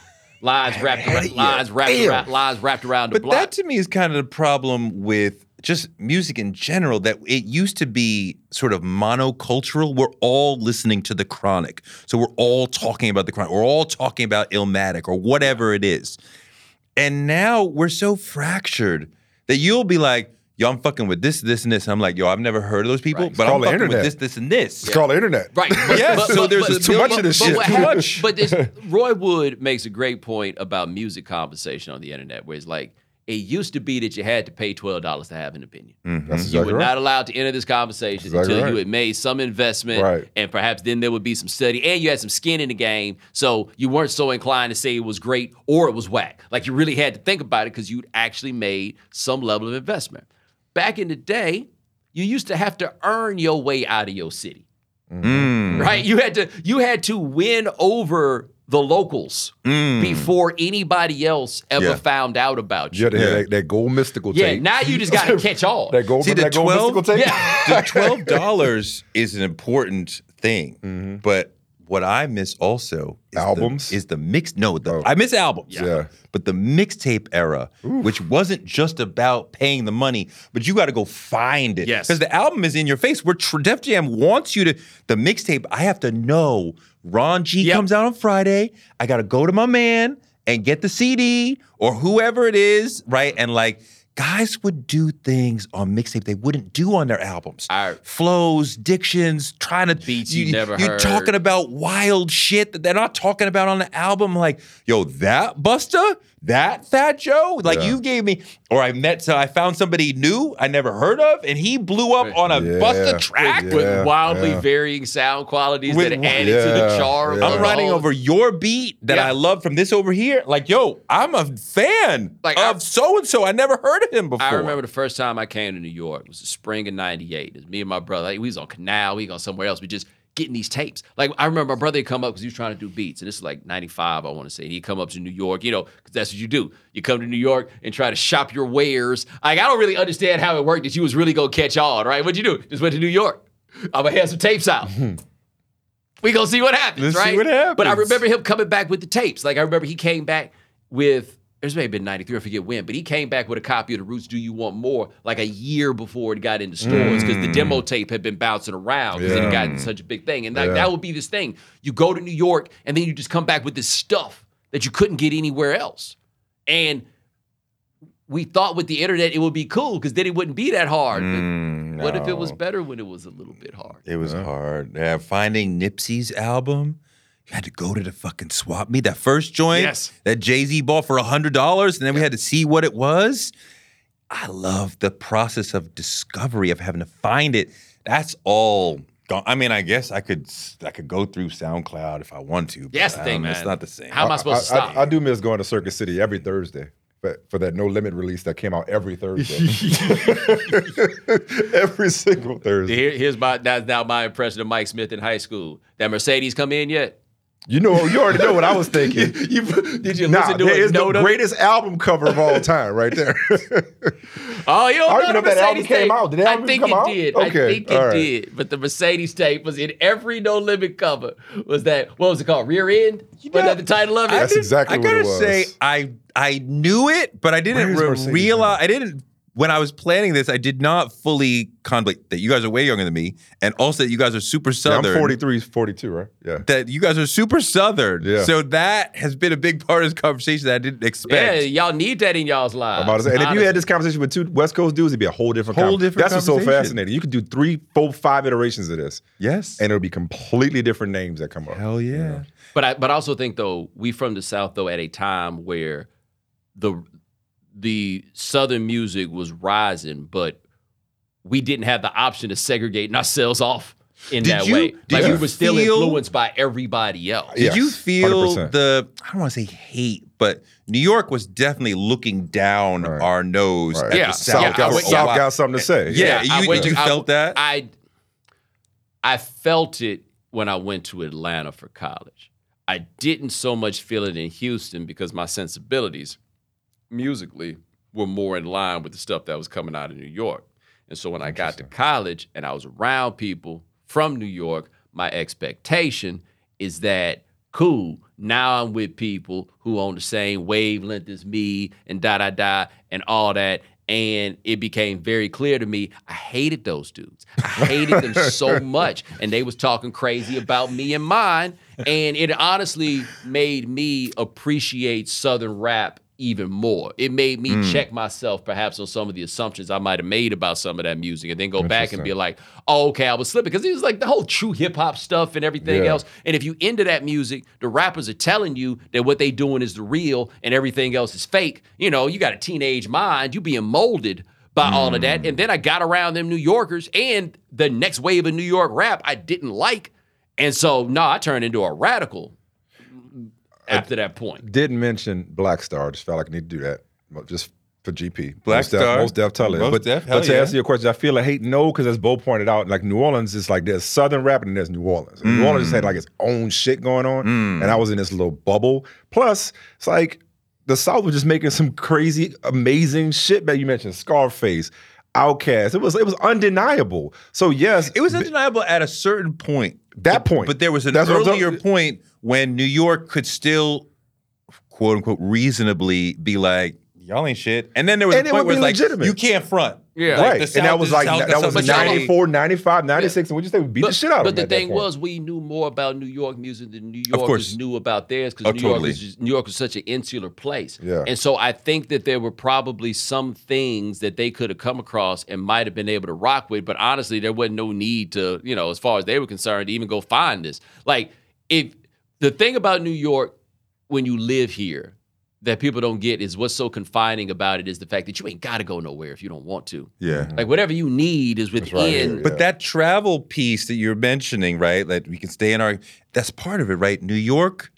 Lines wrapped around, lines wrapped around, lines wrapped around the But block. that to me is kind of the problem with just music in general that it used to be sort of monocultural. We're all listening to the chronic. So we're all talking about the chronic. We're all talking about Illmatic or whatever it is. And now we're so fractured that you'll be like, yo, I'm fucking with this, this, and this. And I'm like, yo, I've never heard of those people, Right. but I'm called the fucking with internet. this, this, and this. it's called the internet. Right. *laughs* But, Yes, so there's a too much of this shit. what Too hap- much. But this, *laughs* Roy Wood makes a great point about music conversation on the internet, where it's like, it used to be that you had to pay $12 to have an opinion. Mm-hmm. That's You exactly were right. not allowed to enter this conversation Exactly until right. you had made some investment, Right. and perhaps then there would be some study, and you had some skin in the game, so you weren't so inclined to say it was great or it was whack. Like you really had to think about it because you'd actually made some level of investment. Back in the day, you used to have to earn your way out of your city, Mm. right? You had to you had to win over the locals before anybody else ever Yeah. found out about You you. had to have that, that gold mystical Yeah, tape. now you just got to *laughs* catch on. that gold, See, the that gold 12 mystical tape. Yeah. *laughs* the twelve dollars is an important thing, Mm-hmm. but what I miss also is Albums? the, is the mix. No, the, Oh. I miss albums. Yeah. But the mixtape era, which wasn't just about paying the money, but you got to go find it. Yes. Because the album is in your face. Where Def Jam wants you to, the mixtape, I have to know Ron G Yep. comes out on Friday. I got to go to my man and get the CD or whoever it is, right? And like, guys would do things on mixtape they wouldn't do on their albums. I- Flows, dictions, trying to Beats you never You're heard. talking about wild shit that they're not talking about on the album. Like, yo, that Busta, that Fat Joe, like Yeah. you gave me, or I met, so I found somebody new I never heard of, and he blew up on a Yeah. Busta track. Yeah. with wildly yeah. varying sound qualities With that wi- added to the Yeah, charm. yeah. I'm the riding over your beat that Yeah. I love from this over here. Like, yo, I'm a fan Like, of so and so. I never heard of him before. I remember the first time I came to New York. It was the spring of '98. It was me and my brother. Like, we was on Canal. We was on somewhere else. We just getting these tapes. Like I remember my brother would come up because he was trying to do beats, and this is like '95, I want to say. He'd come up to New York, you know, because that's what you do. You come to New York and try to shop your wares. Like I don't really understand how it worked. That you was really gonna catch on, right? What'd you do? Just went to New York. I'm gonna have some tapes out. *laughs* Hmm. we gonna see what happens, Let's see right? what But I remember him coming back with the tapes. Like I remember he came back with. This maybe been 93, I forget when, but he came back with a copy of The Roots Do You Want More like a year before it got into stores because the demo tape had been bouncing around because it had gotten such a big thing. And like, Yeah. that would be this thing. You go to New York and then you just come back with this stuff that you couldn't get anywhere else. And we thought with the internet it would be cool because then it wouldn't be that hard. But Mm, what if it was better when it was a little bit hard? It was hard. Yeah, finding Nipsey's album, you had to go to the fucking swap meet. That first joint Yes. that Jay Z bought for hundred dollars, and then we had to see what it was. I love the process of discovery of having to find it. That's all. Gone. I mean, I guess I could I could go through SoundCloud if I want to. but, That's the thing, um, It's not the same. How am I supposed to stop? I, do miss going to Circuit City every Thursday but for that No Limit release that came out every Thursday. *laughs* *laughs* every single Thursday. Here, here's my that's now my impression of Mike Smith in high school. That Mercedes come in yet? You know, you already know what I was thinking. *laughs* You, did you Nah, listen to that it? is the Note of it? greatest album cover of all time, right there. *laughs* Oh, you don't I know don't the know if that album Mercedes came tape. out. Did that album I think come it out? did. Okay, I think it all right. did. But the Mercedes tape was in every No Limit cover. Was that what was it called? Rear end? Was that the title of it? That's exactly I what it was. I gotta say, I I knew it, but I didn't re- realize. I didn't when I was planning this. I did not fully contemplate that you guys are way younger than me, and also that you guys are super Yeah, southern. I'm 43, 42, right? Yeah. That you guys are super southern. Yeah. So that has been a big part of this conversation that I didn't expect. yeah, y'all need that in y'all's lives. About to say, and if you had this conversation with two West Coast dudes, it'd be a whole different Whole con- different That's what's so fascinating. You could do three, four, five iterations of this, Yes. and it'll be completely different names that come up. Hell yeah. But I but I also think though we from the South though at a time where the the Southern music was rising, but we didn't have the option to segregating ourselves off in Did that you- way. did Like you we were still feel- influenced by everybody else. Did Yes, you feel 100%. the I don't want to say hate, but New York was definitely looking down Right. our nose Right. at Yeah. the South, South. Got, went- South yeah. got something to say. Yeah, I you- went you I- felt that? I I felt it when I went to Atlanta for college. I didn't so much feel it in Houston because my sensibilities musically were more in line with the stuff that was coming out of New York. And so when I got to college and I was around people from New York, my expectation is that cool, now I'm with people who on the same wavelength as me and da da da and all that. And it became very clear to me I hated those dudes. I hated them so *laughs* much. And they was talking crazy about me and mine. And it honestly made me appreciate Southern rap even more. It made me Mm. check myself perhaps on some of the assumptions I might have made about some of that music and then go back and be like, oh, okay, I was slipping. Because it was like the whole true hip hop stuff and everything Yeah. else. And if you into that music, the rappers are telling you that what they doing is the real and everything else is fake. You know, you got a teenage mind, you being molded by all of that. And then I got around them New Yorkers and the next wave of New York rap I didn't like. And so, no, I turned into a radical after that point. Didn't mention Black Star. Just felt like I need to do that. Just for GP. Black Mos Def, Star. Mos Def tell it. But, Def, but to yeah. answer your question, I feel like hate no, because as Bo pointed out, like New Orleans is like there's Southern rap and there's New Orleans. And New Orleans just had like its own shit going on. Mm. And I was in this little bubble. Plus, it's like the South was just making some crazy, amazing shit. Man, you mentioned Scarface. Outkast. It was it was undeniable. So yes, It was undeniable at a certain point. That point. But there was an That's earlier point when New York could still, quote unquote, reasonably be like, y'all ain't shit. And then there was And a point where it's like, legitimate. you can't front. Yeah. Like, right. and that was like South, that was is 94, 95, 96. And we just say we beat the shit out of them. but the thing was, we knew more about New York music than New Yorkers knew about theirs because Oh, New York totally. was just, New York was such an insular place. Yeah. And so I think that there were probably some things that they could have come across and might have been able to rock with. But honestly, there wasn't no need to, you know, as far as they were concerned, to even go find this. Like, if the thing about New York when you live here that people don't get is what's so confining about it is the fact that you ain't got to go nowhere if you don't want to. Yeah. Mm-hmm. Like whatever you need is right within. here. But that travel piece that you're mentioning, right? That we can stay in our that's part of it, right? New York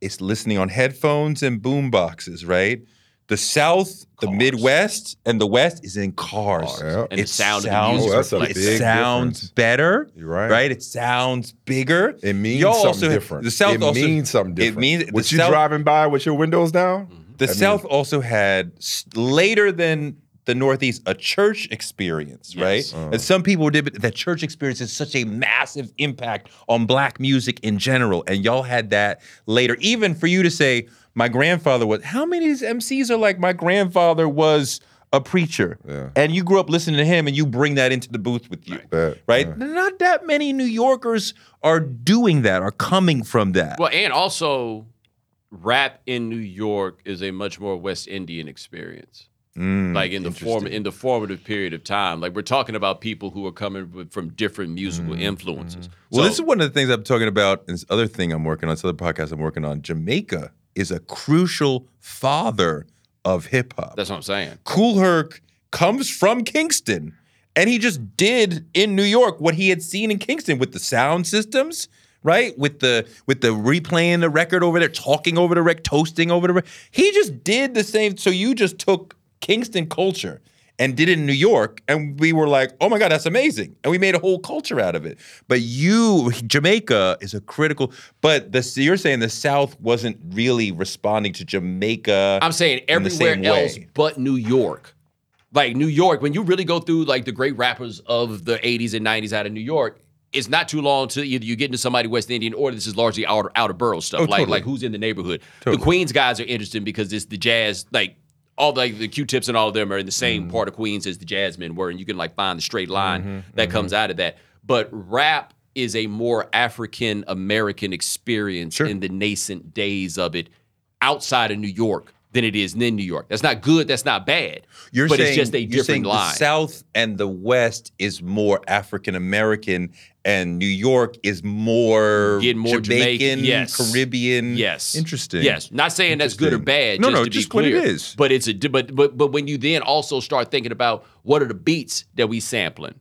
is listening on headphones and boom boxes, right? The South, the Cars. Midwest, and the West is in cars. Yeah. And the It sound of the sounds- music Oh, that's a reflects It sounds difference. better. You're right. Right? It sounds bigger. It means Y'all something also- different. The South it also means something different. It means the with you South- driving by with your windows down. The That South also had s- later than the Northeast a church experience, Yes. right? Uh. And some people did, but that church experience is such a massive impact on black music in general. And y'all had that later. Even for you to say, my grandfather was, how many of these MCs are like, my grandfather was a preacher? Yeah. And you grew up listening to him and you bring that into the booth with you. Bet, Right? yeah. Not that many New Yorkers are doing that, are coming from that. Well, and also, rap in New York is a much more West Indian experience. Mm, like in the form in the formative period of time. Like we're talking about people who are coming from different musical influences. Mm-hmm. Well, So- this is one of the things I'm talking about. And this other thing I'm working on, this other podcast I'm working on. Jamaica is a crucial father of hip hop. that's what I'm saying. Kool Herc comes from Kingston, and he just did in New York what he had seen in Kingston with the sound systems, right? With the with the replaying the record over there, talking over the rec, toasting over the rec. He just did the same. So you just took Kingston culture and did it in New York, and we were like, "Oh my god, that's amazing!" And we made a whole culture out of it. But you, Jamaica, is a critical. But the you're saying the South wasn't really responding to Jamaica. I'm saying everywhere else way. but New York. Like New York, when you really go through like the great rappers of the 80s and 90s out of New York, it's not too long to either you get into somebody West Indian or this is largely outer outer borough stuff. Oh, like totally. like who's in the neighborhood. Totally. The Queens guys are interesting because it's the jazz, like all like the Q-tips and all of them are in the same Mm-hmm. part of Queens as the Jasmine were, and you can like find the straight line Mm-hmm. that comes out of that. But rap is a more African American experience Sure. in the nascent days of it outside of New York than it is in New York. That's not good. That's not bad. You're but saying, it's just a different line. The South and the West is more African American, and New York is more more Jamaican, Jamaican, yes. Caribbean. Yes. interesting. Yes, not saying that's good or bad. No, just no, to be just what it clear. is. But it's a but but but when you then also start thinking about what are the beats that we sampling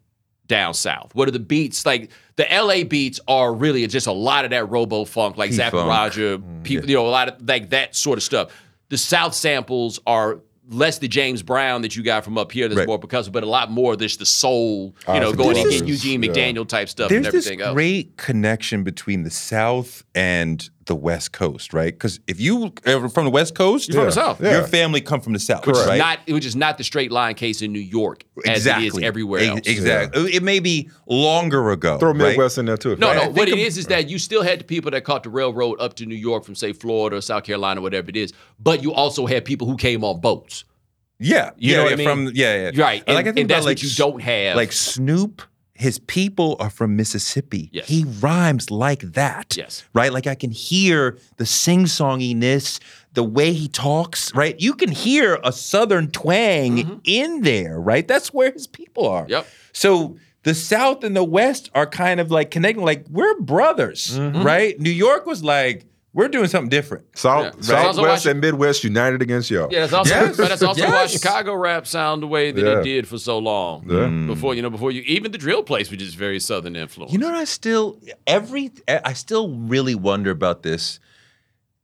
down south? What are the beats like? The LA beats are really just a lot of that robo funk, like Zapp. Roger, mm, people, you know, a lot of like that sort of stuff. The South samples are less the James Brown that you got from up here that's Right. more percussive, but a lot more just the soul, you Ah, know, the going and getting Eugene yeah. McDaniel type stuff There's and this everything else. great connection between the South and the West Coast, right? Because if you are from the West Coast, You're from the South. Yeah. your family come from the South, which is right? not which is not the straight line case in New York as exactly it is everywhere Ex- else. Exactly. It may be longer ago. Throw right? Midwest in there too. No, Right, no. What it is is that you still had the people that caught the railroad up to New York from say Florida or South Carolina, whatever it is. But you also had people who came on boats. Yeah, You yeah, know what yeah, I mean? From yeah, yeah, Right. I And, I and think that's about, what like, you don't have. Like Snoop, his people are from Mississippi. Yes. He rhymes like that. Yes. Right? Like I can hear the sing-songiness, the way he talks, right? You can hear a southern twang in there, right? That's where his people are. Mm-hmm. Yep. So the South and the West are kind of like connecting, like we're brothers, Mm-hmm. right? New York was like, we're doing something different. South, Yeah. That's Southwest and Midwest united against y'all. yeah, that's also Yes. but that's also why Chicago rap sound the way that Yeah. it did for so long. Yeah. Mm. Before you know, before you even the drill place, which is very southern influence. You know what I still every I still really wonder about this.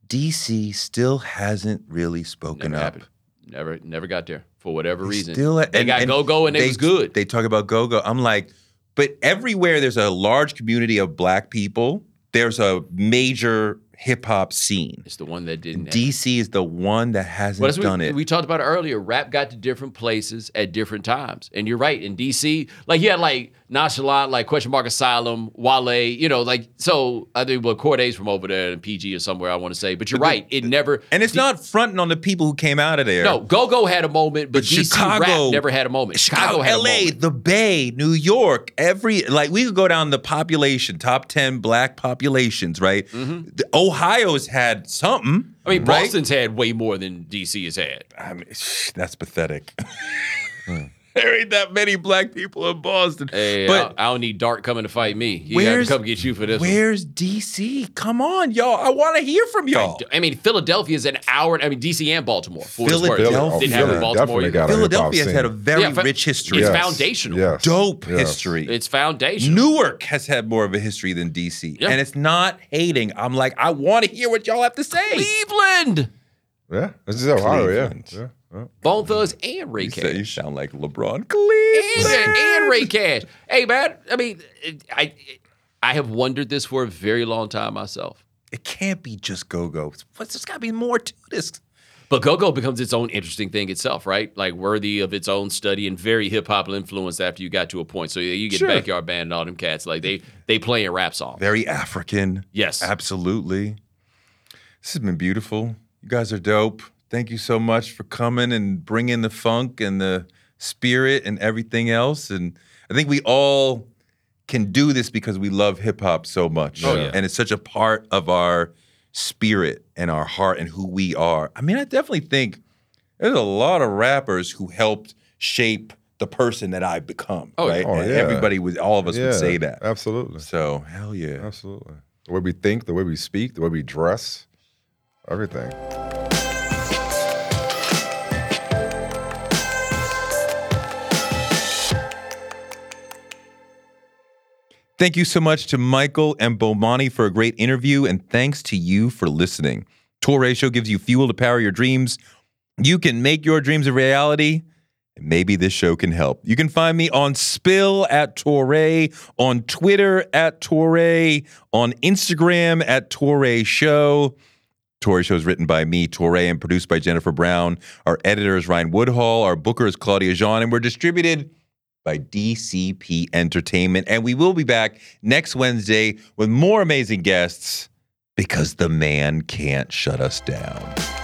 DC still hasn't really spoken never up. happened. Never, never got there for whatever They reason. Still, they got go go and it was good. They talk about go go. I'm like, but everywhere there's a large community of black people, there's a major hip hop scene. It's the one that didn't. have- DC is the one that hasn't Well, done we, it. we talked about it earlier. Rap got to different places at different times, and you're right. In DC, like you had like nonchalant, like question mark asylum, Wale. You know, like so. I think well, Cordae's from over there in PG or somewhere. I want to say, but you're right. It never. and it's not fronting on the people who came out of there. No, Go Go had a moment, but, But DC Chicago- rap never had a moment. Chicago, had LA, a moment. the Bay, New York, every like we could go down the population, top 10 black populations, right? Mm-hmm. The- Ohio's had something. I mean, right? Boston's had way more than DC has had. I mean, *sighs* that's pathetic. *laughs* there ain't that many black people in Boston. Hey, but I, I don't need Dark coming to fight me. He got to Where's- come get you for this. one. where's DC? Come on, y'all. I want to hear from y'all. I mean, Philadelphia is an hour. I mean, DC and Baltimore. for what it's worth. Philadelphia. didn't oh, have it Yeah, Baltimore. definitely either. got a hip-hop Philadelphia has had a very Yeah, fa- rich history. It's Yes, foundational. yes, Dope yes. history. It's foundational. Newark has had more of a history than DC. Yeah. And it's not hating. I'm like, I want to hear what y'all have to say. Cleveland, Yeah, this is Ohio. Yeah, yeah. Bone Thugs, and Ray You, say, you sound like LeBron And, Cleveland. and Ray Cash. Hey, man. I mean, I I have wondered this for a very long time myself. It can't be just go go. What's there's got to be more to this? But go-go becomes its own interesting thing itself, right? Like worthy of its own study and very hip hop influenced after you got to a point. So you get Sure. backyard band and all them cats like they they playing rap songs. Very African. Yes. Absolutely. This has been beautiful. You guys are dope. Thank you so much for coming and bringing the funk and the spirit and everything else. And I think we all can do this because we love hip hop so much. Oh, yeah. And it's such a part of our spirit and our heart and who we are. I mean, I definitely think there's a lot of rappers who helped shape the person that I've become. Oh, yeah. right? Oh, And yeah. Everybody would, all of us yeah, would say that. Absolutely. So hell yeah. Absolutely. The way we think, the way we speak, the way we dress, everything. Thank you so much to Michael and Bomani for a great interview, and thanks to you for listening. Touré Show gives you fuel to power your dreams. You can make your dreams a reality, and maybe this show can help. You can find me on Spill at Touré, on Twitter at Touré, on Instagram at Touré Show. Touré Show is written by me, Touré, and produced by Jennifer Brown. Our editor is Ryan Woodhall. Our booker is Claudia Jean, and we're distributed by DCP Entertainment. And we will be back next Wednesday with more amazing guests because the man can't shut us down.